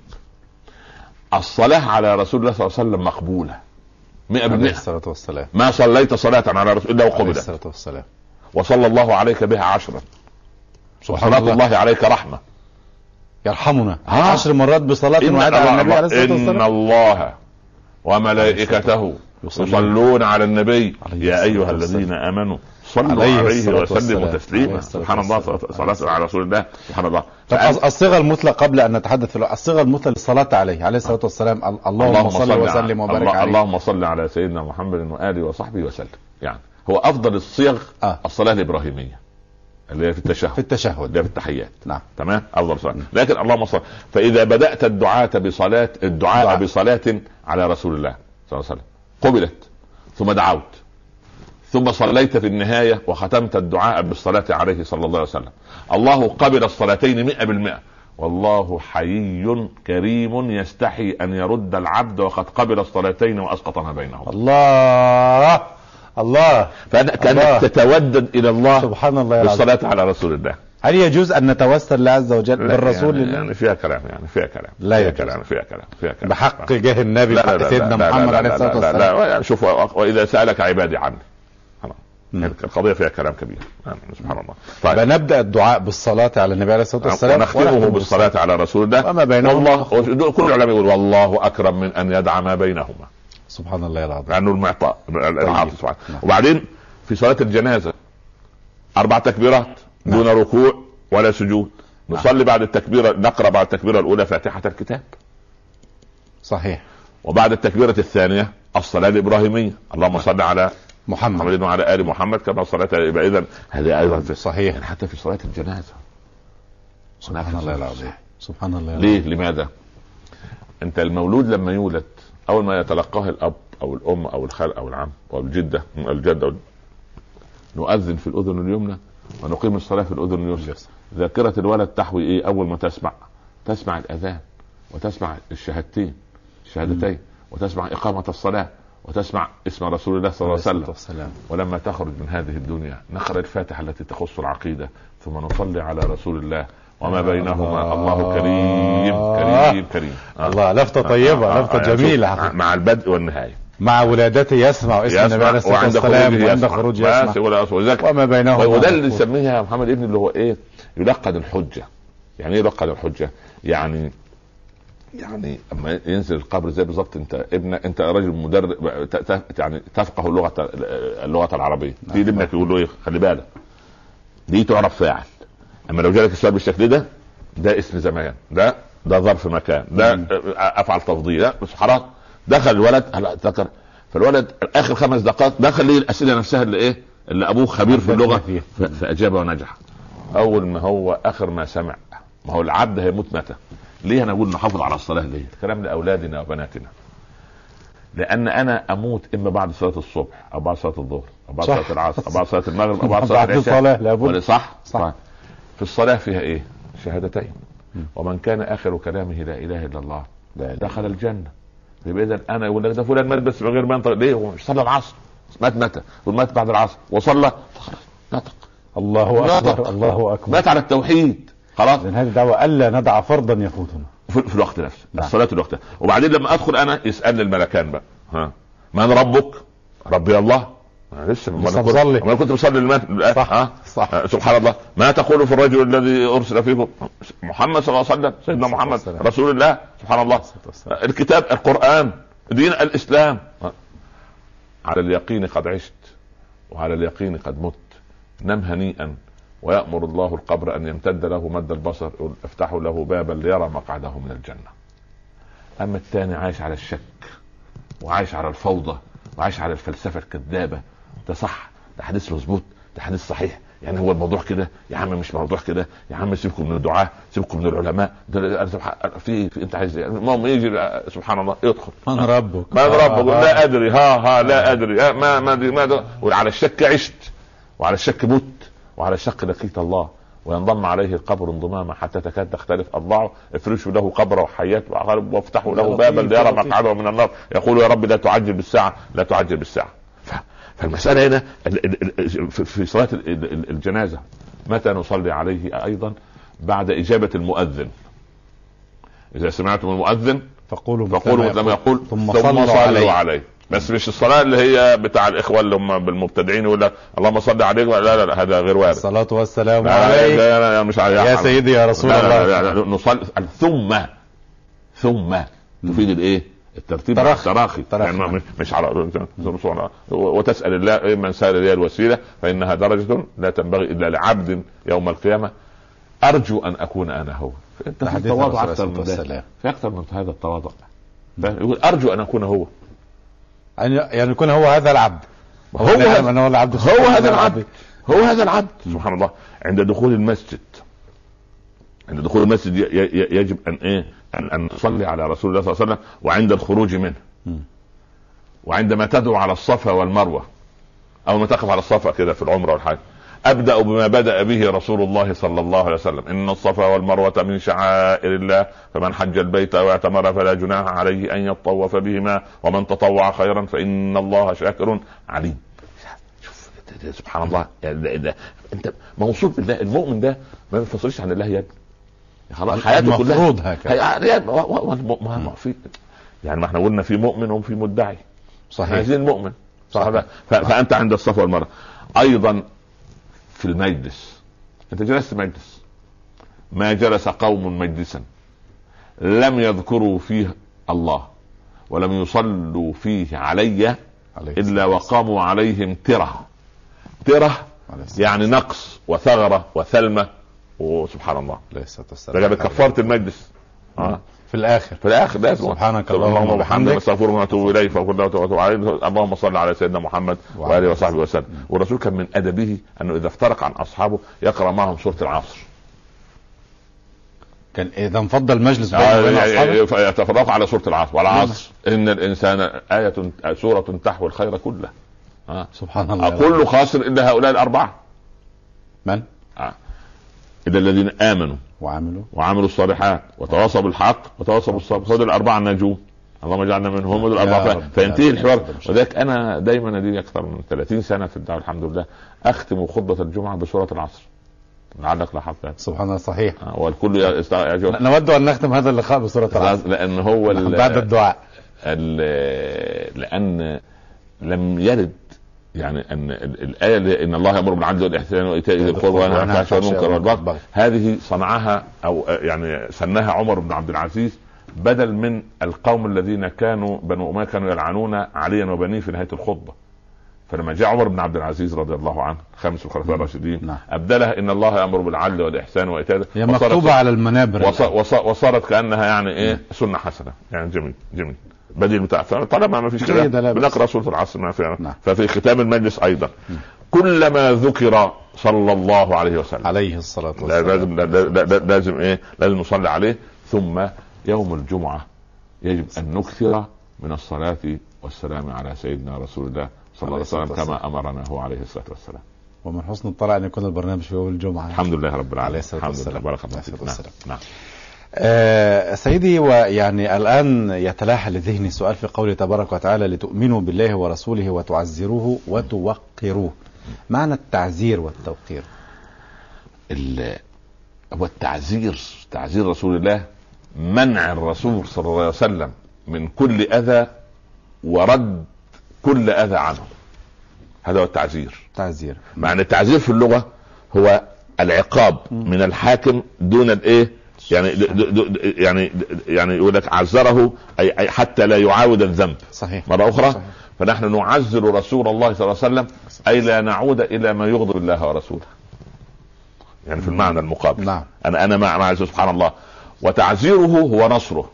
B: الصلاة على رسول الله صلى الله عليه وسلم مقبولة. 100% عليه
A: الصلاة والسلام.
B: ما صليت صلاة على رسول الله وقبلت. عليه
A: الصلاة والسلام.
B: وصلى الله عليك بها عشرا. وصلاة الله. الله عليك رحمة.
A: يرحمنا. عشر مرات بصلاة
B: واحدة على النبي عليه الصلاة والسلام. إن الله وملائكته يصلون على النبي. يا أيها الذين آمنوا. صلوا عليه, عليه وسلموا تسليما. سبحان الله صلاة على رسول الله. سبحان الله.
A: الصيغة المثلى قبل أن نتحدث في الصيغة المثلى للصلاة عليه عليه الصلاة والسلام اللهم صل وسلم وبارك عليه.
B: اللهم صل على سيدنا محمد وآله وصحبه وسلم. يعني هو أفضل الصيغ آه. الصلاة الإبراهيمية اللي هي في التشهد.
A: في التشهد.
B: اللي هي في التحيات.
A: نعم.
B: تمام؟ أفضل صلاة. لكن اللهم صل فإذا بدأت الدعاء بصلاة الدعاء دعاء. بصلاة على رسول الله صلى الله عليه وسلم. قبلت. ثم دعوت. ثم صليت في النهاية وختمت الدعاء بالصلاة عليه صلى الله عليه وسلم. الله قبل الصلاتين مئة بالمئة. والله حيي كريم يستحي أن يرد العبد وقد قبل الصلاتين وأسقط ما بينهما
A: الله! الله!
B: فكانك تتودد إلى الله
A: سبحان الله
B: بالصلاة على رسول الله.
A: هل يجوز أن نتوسل الله عز وجل بالرسول
B: يعني, يعني فيها كلام يعني فيها كلام.
A: لا
B: فيها كلام فيها كلام فيها كلام.
A: بحق جاه النبي بحق سيدنا محمد عليه الصلاة والسلام لا
B: لا لا شوف وإذا سألك عبادي عني. القضية فيها كلام كبير. يعني سبحان الله.
A: طيب. نبدا الدعاء بالصلاة على النبي عليه الصلاة والسلام.
B: ونختمه بالصلاة على رسول الله.
A: وما بينهما.
B: والله كل العلماء يقول والله أكرم من أن يدع ما بينهما.
A: سبحان الله العظيم.
B: لأنه المعطاء طيب. سبحانه نعم. وبعدين في صلاة الجنازة أربع تكبيرات نعم. دون ركوع ولا سجود. نعم. نصلي بعد التكبيرة نقرأ بعد التكبيرة الأولى فاتحة الكتاب.
A: صحيح.
B: وبعد التكبيرة الثانية الصلاة الإبراهيمية. اللهم صل على
A: محمد.
B: محمد وعلى آل محمد كما صليت يبقى اذا هذه أيضا
A: في صحيح.
B: يعني حتى في صلاة الجنازة.
A: سبحان الله العظيم. سبحان الله
B: ليه؟ لماذا؟ أنت المولود لما يولد. أول ما يتلقاه الأب أو الأم أو الخال أو العم أو الجدة الجدة. نؤذن في الأذن اليمنى ونقيم الصلاة في الأذن اليسرى. ذاكرة الولد تحوي إيه؟ أول ما تسمع. تسمع الأذان وتسمع الشهادتين الشهادتين وتسمع إقامة الصلاة. وتسمع اسم رسول الله صلى الله عليه وسلم. ولما تخرج من هذه الدنيا نقرا الفاتحه التي تخص العقيدة ثم نصلي على رسول الله. وما بينهما؟ الله كريم كريم كريم.
A: آه. الله لفتة طيبة آه. لفتة جميلة.
B: مع البدء والنهاية.
A: مع ولادته يسمع اسم النبي عليه الصلاة والسلام وعند خروج يسمع.
B: وما بينهما؟ وده اللي نسميها محمد ابن اللي هو إيه؟ يلقن الحجة. يعني إيه يلقن الحجة؟ يعني يعني أما ينزل القبر زي بالظبط أنت ابن أنت راجل مدرب يعني تفقه اللغة اللغة العربية. في نعم. ابنك يقول له إيه؟ خلي بالك. دي تعرف فاعل. أما لو جالك السؤال بالشكل ده ده اسم زمان. ده ده ظرف مكان. ده أفعل تفضيل. ده بس حرام. دخل الولد هلا ذكر. فالولد آخر خمس دقائق دخل ليه الأسئلة نفسها اللي إيه؟ اللي أبوه خبير في اللغة فاجاب ونجح. أول ما هو آخر ما سمع ما هو العبد هيموت متى؟ ليه أنا أقول نحافظ على الصلاة ليه الكلام لأولادنا وبناتنا. لأن أنا أموت إما بعد صلاة الصبح أو بعد صلاة الظهر أو بعد صلاة العصر أو بعد صلاة المغرب أو بعد صلاة العشاء.
A: الصلاة لابد.
B: صح؟ صح. طيب. في الصلاة فيها إيه؟ شهادتين. ومن كان آخر كلامه لا إله إلا الله دخل الجنة. يبقى اذا أنا يقول لك ده فلان مات بس من غير ما ينطق. ليه؟ هو مش صلى العصر. مات متى ومات بعد العصر. وصلى.
A: نطق. الله أكبر الله أكبر.
B: مات على التوحيد. خلاص؟
A: لأن هذه دعوة ألا ندع فرضا يفوتنا
B: في, في الوقت نفسه نعم. الصلاة الوقت وبعدين لما أدخل أنا يسألني الملكان بقى. ها. من ربك؟ ربي الله.
A: أنا لسه ما بصلي
B: أنا كنت بصلي
A: صح ها؟
B: صح. آه سبحان الله. ما تقول في الرجل الذي أرسل فيكم محمد صلى الله عليه وسلم سيدنا محمد رسول الله. سبحان الله. الكتاب القرآن دين الإسلام. على اليقين قد عشت وعلى اليقين قد مت. نم هنيئا ويأمر الله القبر أن يمتد له مد البصر افتحوا له بابا ليرى مقعده من الجنة. أما الثاني عايش على الشك وعايش على الفوضى وعايش على الفلسفة الكذابة. ده صح ده حديث مظبوط ده حديث صحيح. يعني هو الموضوع كده؟ يا عم مش موضوع كده. يا عم سيبكم من الدعاة سيبكم من العلماء. في, في أنت عايز إيه؟ المهم يجي سبحان الله يدخل.
A: من ربك؟
B: من ربك؟ لا أدري ها ها لا أدري. ما ما ما وعلى الشك عشت. وعلى الشك مت. وعلى الشك لقيت الله وينضم عليه القبر انضماما حتى تكاد تختلف أضلاعه. افرشوا له قبره وحيات وافتحوا له بابا ليرى مقعده من النار. يقول يا رب لا تعجل بالساعة لا تعجل بالساعة. فالمسألة هنا في صلاة الجنازة متى نصلي عليه أيضا؟ بعد إجابة المؤذن. إذا سمعتم المؤذن
A: فقولوا
B: فقولوا مثل ما يقول. ثم, ثم صلوا عليه. عليه. بس مش الصلاة اللي هي بتاع الإخوة اللي هم بالمبتدعين يقول لك اللهم صل عليك لا لا, لا هذا غير وارد.
A: الصلاة والسلام عليك. لا لا مش يا سيدي يا رسول الله. لا لا لا
B: نصلي. ثم ثم تفيد الإيه؟ الترتيب.
A: تراخي. تراخي.
B: يعني مش على وتسأل الله إيه من سال لي الوسيلة؟ فإنها درجة لا تنبغي إلا لعبد يوم القيامة. أرجو أن أكون أنا هو.
A: انت في التواضع أكثر من
B: في أكثر من هذا التواضع. يقول أرجو أن أكون هو.
A: يعني يكون هو هذا العبد.
B: هو هذا هو العبد. هو هذا العبد. هو هذا العبد. سبحان الله. عند دخول المسجد. عند دخول المسجد يجب أن إيه؟ ان أن تصلي على رسول الله صلى الله عليه وسلم وعند الخروج منه. وعندما تدعو على الصفا والمروة. أو ما تقف على الصفا كده في العمرة والحج أبدأ بما بدأ به رسول الله صلى الله عليه وسلم. إن الصفا والمروة من شعائر الله فمن حج البيت أو اعتمر فلا جناح عليه أن يطوف بهما ومن تطوع خيرا فإن الله شاكر عليم. شوف سبحان الله. يعني أنت موصوف بالله المؤمن ده ما بينفصلش عن الله يا ابني.
A: خلاص حياته كلها. المفروض
B: هكذا في يعني ما إحنا قلنا في مؤمن وفي مدعي.
A: صحيح.
B: عايزين مؤمن. صح فأنت عند الصفا والمروة. أيضا في المجلس. أنت جلست مجلس ما جلس قوم مجلسا. لم يذكروا فيه الله ولم يصلوا فيه علي إلا وقاموا عليهم ترة. ترة يعني نقص وثغرة وثلمة وسبحان الله. ده كفارة المجلس.
A: آه. في الآخر.
B: في الآخر لازم.
A: سبحانك اللهم وبحمدك.
B: نستغفرك ونتوب إليك اللهم صل على سيدنا محمد وآله وصحبه وسلم. والرسول كان من أدبه أنه إذا افترق عن أصحابه يقرأ معهم سورة العصر.
A: كان إذا انفض المجلس
B: آه يتفرقوا على سورة العصر. والعصر إن الإنسان آية سورة تحوي الخير كله.
A: آه. سبحان الله.
B: كل خاسر إلا هؤلاء الأربعة.
A: من؟
B: آه. الا الذين آمنوا
A: وعملوا
B: وعملوا الصالحات وتواصوا بالحق وتواصوا بالصبر هذول الأربعة النجوم اللهم اجعلنا منهم الأربعة فينتهي الحوار. وذلك أنا دايما لي أكثر من 30 سنة في الدعوة الحمد لله. أختم خطبة الجمعة بسورة العصر. لعلك لاحظت
A: سبحان الله صحيح.
B: آه والكل يستغرب
A: نود أن نختم هذا اللقاء بسورة العصر.
B: لأن هو
A: بعد الدعاء.
B: لأن لم يرد يعني أن الآية إن الله يأمر بالعدل والإحسان وإيتاء ذي القربى وينهى عن الفحشاء والمنكر والبغي. هذه صنعها أو يعني سناها عمر بن عبد العزيز بدل من القوم الذين كانوا بنو أمية كانوا يلعنون عليا وبنيه في نهاية الخطبة. فلما جاء عمر بن عبد العزيز رضي الله عنه خامس الخلفاء الراشدين نعم. ابدلها إن الله يأمر بالعدل والإحسان وإيتاء
A: هي مكتوبة على المنابر.
B: وصارت كأنها يعني إيه؟ سنة حسنة. يعني جميل جميل. بديل بتاع طالما ما فيش كده بنقرا سوره العصر ما فيها. نعم. ففي ختام المجلس أيضا. كلما ذكر صلى الله عليه وسلم.
A: عليه الصلاة والسلام. لازم
B: لازم إيه؟ لازم نصلي عليه. ثم يوم الجمعة يجب أن نكثر من الصلاة والسلام على سيدنا رسول الله صلى الله عليه وسلم كما أمرنا هو عليه الصلاة والسلام.
A: ومن حسن الطلع أن يكون البرنامج في يوم الجمعة.
B: الحمد لله رب العالمين. الحمد لله. بارك الله فيك. نعم.
A: آه سيدي ويعني الآن يتلاحى لذهني سؤال في قوله تبارك وتعالى لتؤمنوا بالله ورسوله وتعزروه وتوقروه. معنى التعزير والتوقير.
B: هو التعزير تعزير رسول الله منع الرسول صلى الله عليه وسلم من كل أذى ورد كل أذى عنه. هذا هو التعزير.
A: تعزير.
B: معنى التعزير في اللغة هو العقاب من الحاكم دون الإيه؟ يعني دو دو يعني يعني يقول لك عزره اي حتى لا يعاود الذنب.
A: صحيح.
B: مرة أخرى صحيح. فنحن نعزر رسول الله صلى الله عليه وسلم أي لا نعود إلى ما يغضب الله ورسوله. يعني في المعنى المقابل.
A: نعم.
B: أنا أنا مع مع سبحان الله. وتعزيره هو نصره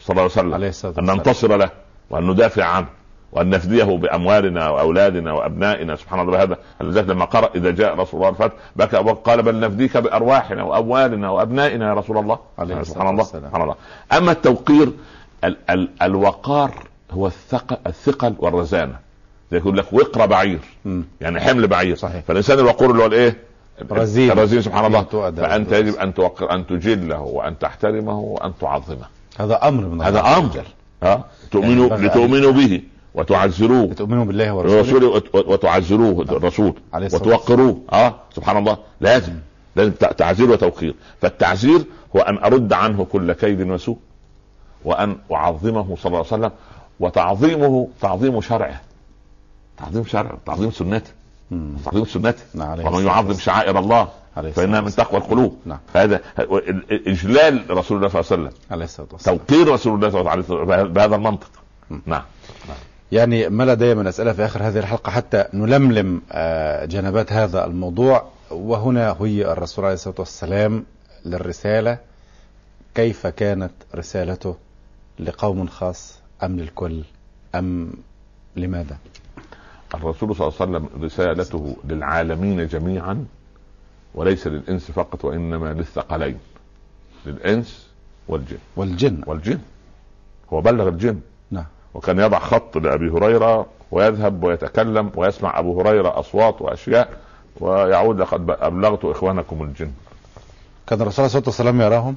B: صلى الله عليه وسلم. عليه أن ننتصر له وأن ندافع عنه. وأن نفديه بأموالنا وأولادنا وأبنائنا. سبحان الله هذا لذلك لما قرأ إذا جاء رسول الله الفتح بكى وقال بل نفديك بأرواحنا وأموالنا وأبنائنا يا رسول الله.
A: عليه سبحان الله سبحان الله.
B: أما التوقير ال- ال- الوقار هو الثقل الثقل والرزانة. زي يقول لك وقر بعير م. يعني حمل بعير.
A: صحيح.
B: فالإنسان الوقور اللي هو الإيه؟
A: رزين
B: الرزين سبحان الله. فأنت يجب أن توقر أن تجله وأن تحترمه وأن تعظمه.
A: هذا أمر من
B: هذا أمر. ها؟ تؤمنوا لتؤمنوا به. وتعزروه.
A: تؤمنوا بالله ورسوله.
B: وتعزروه الرسول. وتوقروه. آه سبحان الله. لازم لازم تعزير وتوقير. فالتعزير هو أن أرد عنه كل كيد وسوء وأن أعظمه صلى الله عليه وسلم وتعظيمه تعظيم شرعه. تعظيم شرعه تعظيم سنته. تعظيم سنته. نعم ومن يعظم شعائر الله فإنها من تقوى القلوب.
A: نعم.
B: فهذا إجلال رسول الله صلى الله عليه وسلم.
A: عليه الصلاة والسلام.
B: توقير رسول الله صلى الله عليه وسلم. بهذا المنطق. نعم.
A: يعني ما لدي من أسئلة في آخر هذه الحلقة حتى نلملم آه، جنبات هذا الموضوع. وهنا هي الرسول عليه الصلاة والسلام للرسالة. كيف كانت رسالته لقوم خاص أم للكل أم لماذا؟
B: الرسول صلى الله عليه وسلم رسالته للعالمين جميعا وليس للإنس فقط وإنما للثقلين للإنس والجن.
A: والجن.
B: والجن. هو بلغ الجن. وكان يضع خط لأبي هريرة ويذهب ويتكلم ويسمع أبو هريرة أصوات وأشياء ويعود لقد أبلغت إخوانكم الجن.
A: كان الرسول صلى الله عليه وسلم يراهم؟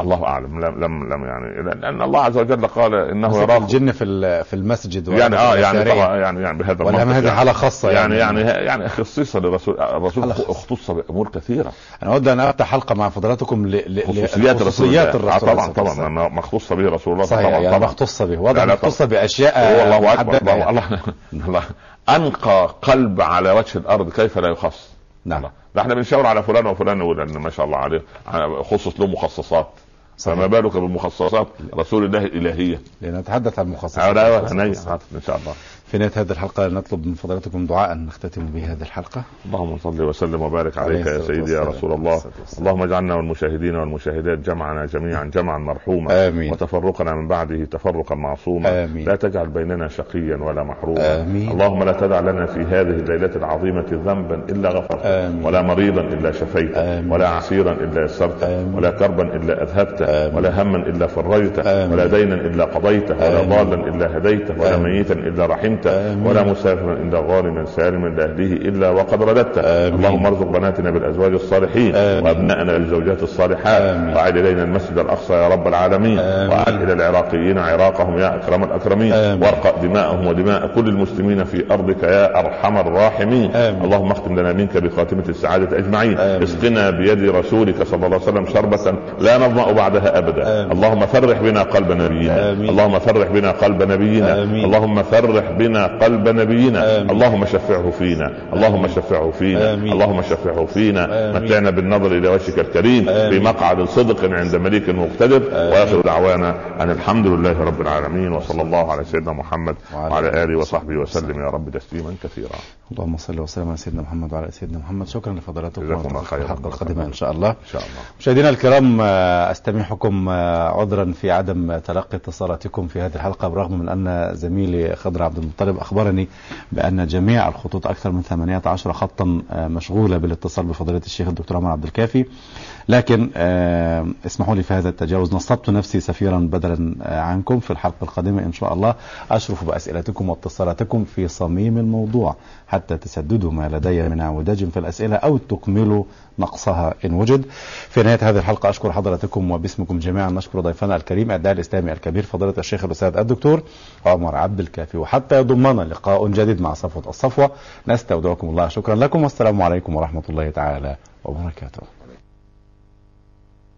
B: الله أعلم لم لم لم يعني لأن الله عز وجل قال إنه يراه
A: الجن في في المسجد
B: يعني آه يعني طبعا يعني يعني بهذا
A: ولا هذه يعني. حالة خاصة
B: يعني يعني. يعني, يعني خصيصه للرسول الرسول اختص بأمور كثيرة.
A: أنا أود أن أفتح حلقة مع فضلاتكم ل
B: خصوصيات
A: خصوصيات
B: الرسول. آه طبعا طبعا ما اختص به رسول الله
A: صحيح طبعا يعني ما اختص به. وضع ما اختص بأشياء
B: الله أكبر الله, الله, الله. أنقى قلب على وجه الأرض كيف لا يخص؟
A: نعم.
B: ده إحنا بنشاور على فلان وفلان نقول إن ما شاء الله عليه خصص له مخصصات. فما بالك بالمخصصات؟ رسول الله الإلهية.
A: لنتحدث عن المخصصات
B: إن شاء الله.
A: في نهاية هذه الحلقة نطلب من فضلاتكم دعاء نختتم به هذه الحلقة.
B: اللهم صل وسلم وبارك عليك يا سيدي يا رسول الله. اللهم اجعلنا والمشاهدين والمشاهدات جمعنا جميعا جمعا مرحوما.
A: آمين.
B: وتفرقنا من بعده تفرقا معصوما.
A: آمين.
B: لا تجعل بيننا شقيا ولا محروما.
A: آمين.
B: اللهم لا تدع لنا في هذه الليلة العظيمة ذنبا إلا غفرته. ولا مريضا إلا شفيته. ولا عسيرا إلا يسرته. ولا كربا إلا أذهبته. ولا هما إلا فرجته. ولا دينا إلا قضيته. ولا ضالا إلا هديته. ولا ميتا إلا رحمته. ولا مسافرا الا غارما سالما لاهله إلا وقد رددته اللهم ارزق بناتنا بالأزواج الصالحين وأبنائنا بالزوجات الصالحات. وعد إلينا المسجد الأقصى يا رب العالمين. وعد إلى العراقيين عراقهم يا أكرم الأكرمين. وارقى دماءهم ودماء كل المسلمين في أرضك يا أرحم الراحمين. اللهم اختم لنا منك بخاتمة السعادة أجمعين. اسقنا بيد رسولك صلى الله عليه وسلم شربة لا نظمأ بعدها أبدا. اللهم فرح بنا قلب نبينا. اللهم فرح بنا قلب نبينا. اللهم فرح بنا قلب نبينا. آمين. اللهم شفعه فينا. اللهم شفعه فينا. آمين. اللهم شفعه فينا. متعنا بالنظر إلى وجهك الكريم. في مقعد صدق عند مليك مقتدر. وآخر دعوانا أن الحمد لله رب العالمين وصلى الله على سيدنا محمد وعلى آله وصحبه وسلم يا رب تسليما كثيرا.
A: اللهم صل وسلم على سيدنا محمد وعلى سيدنا محمد. شكرا لفضلاتكم الحلقة القادمه إن شاء الله.
B: إن شاء الله.
A: مشاهدينا الكرام أستميحكم عذرا في عدم تلقي اتصالاتكم في هذه الحلقة برغم من أن زميلي خضر عبد المطلب أخبرني بأن جميع الخطوط أكثر من 18 خطا آه، مشغولة بالاتصال بفضيلة الشيخ الدكتور عمر عبد الكافي. لكن اسمحوا لي في هذا التجاوز. نصبت نفسي سفيرا بدلا آه، عنكم في الحلقة القادمة إن شاء الله. أشرف بأسئلتكم واتصالاتكم في صميم الموضوع. حتى تسددوا ما لدي من أعوجاج في الأسئلة أو تكملوا نقصها إن وجد. في نهاية هذه الحلقة أشكر حضراتكم وباسمكم جميعا. نشكر ضيفنا الكريم الداعي الإسلامي الكبير فضيلة الشيخ الأستاذ الدكتور عمر عبد الكافي. وحتى يضمنا لقاء جديد مع صفوة الصفوة. نستودعكم الله. شكرا لكم والسلام عليكم ورحمة الله تعالى وبركاته.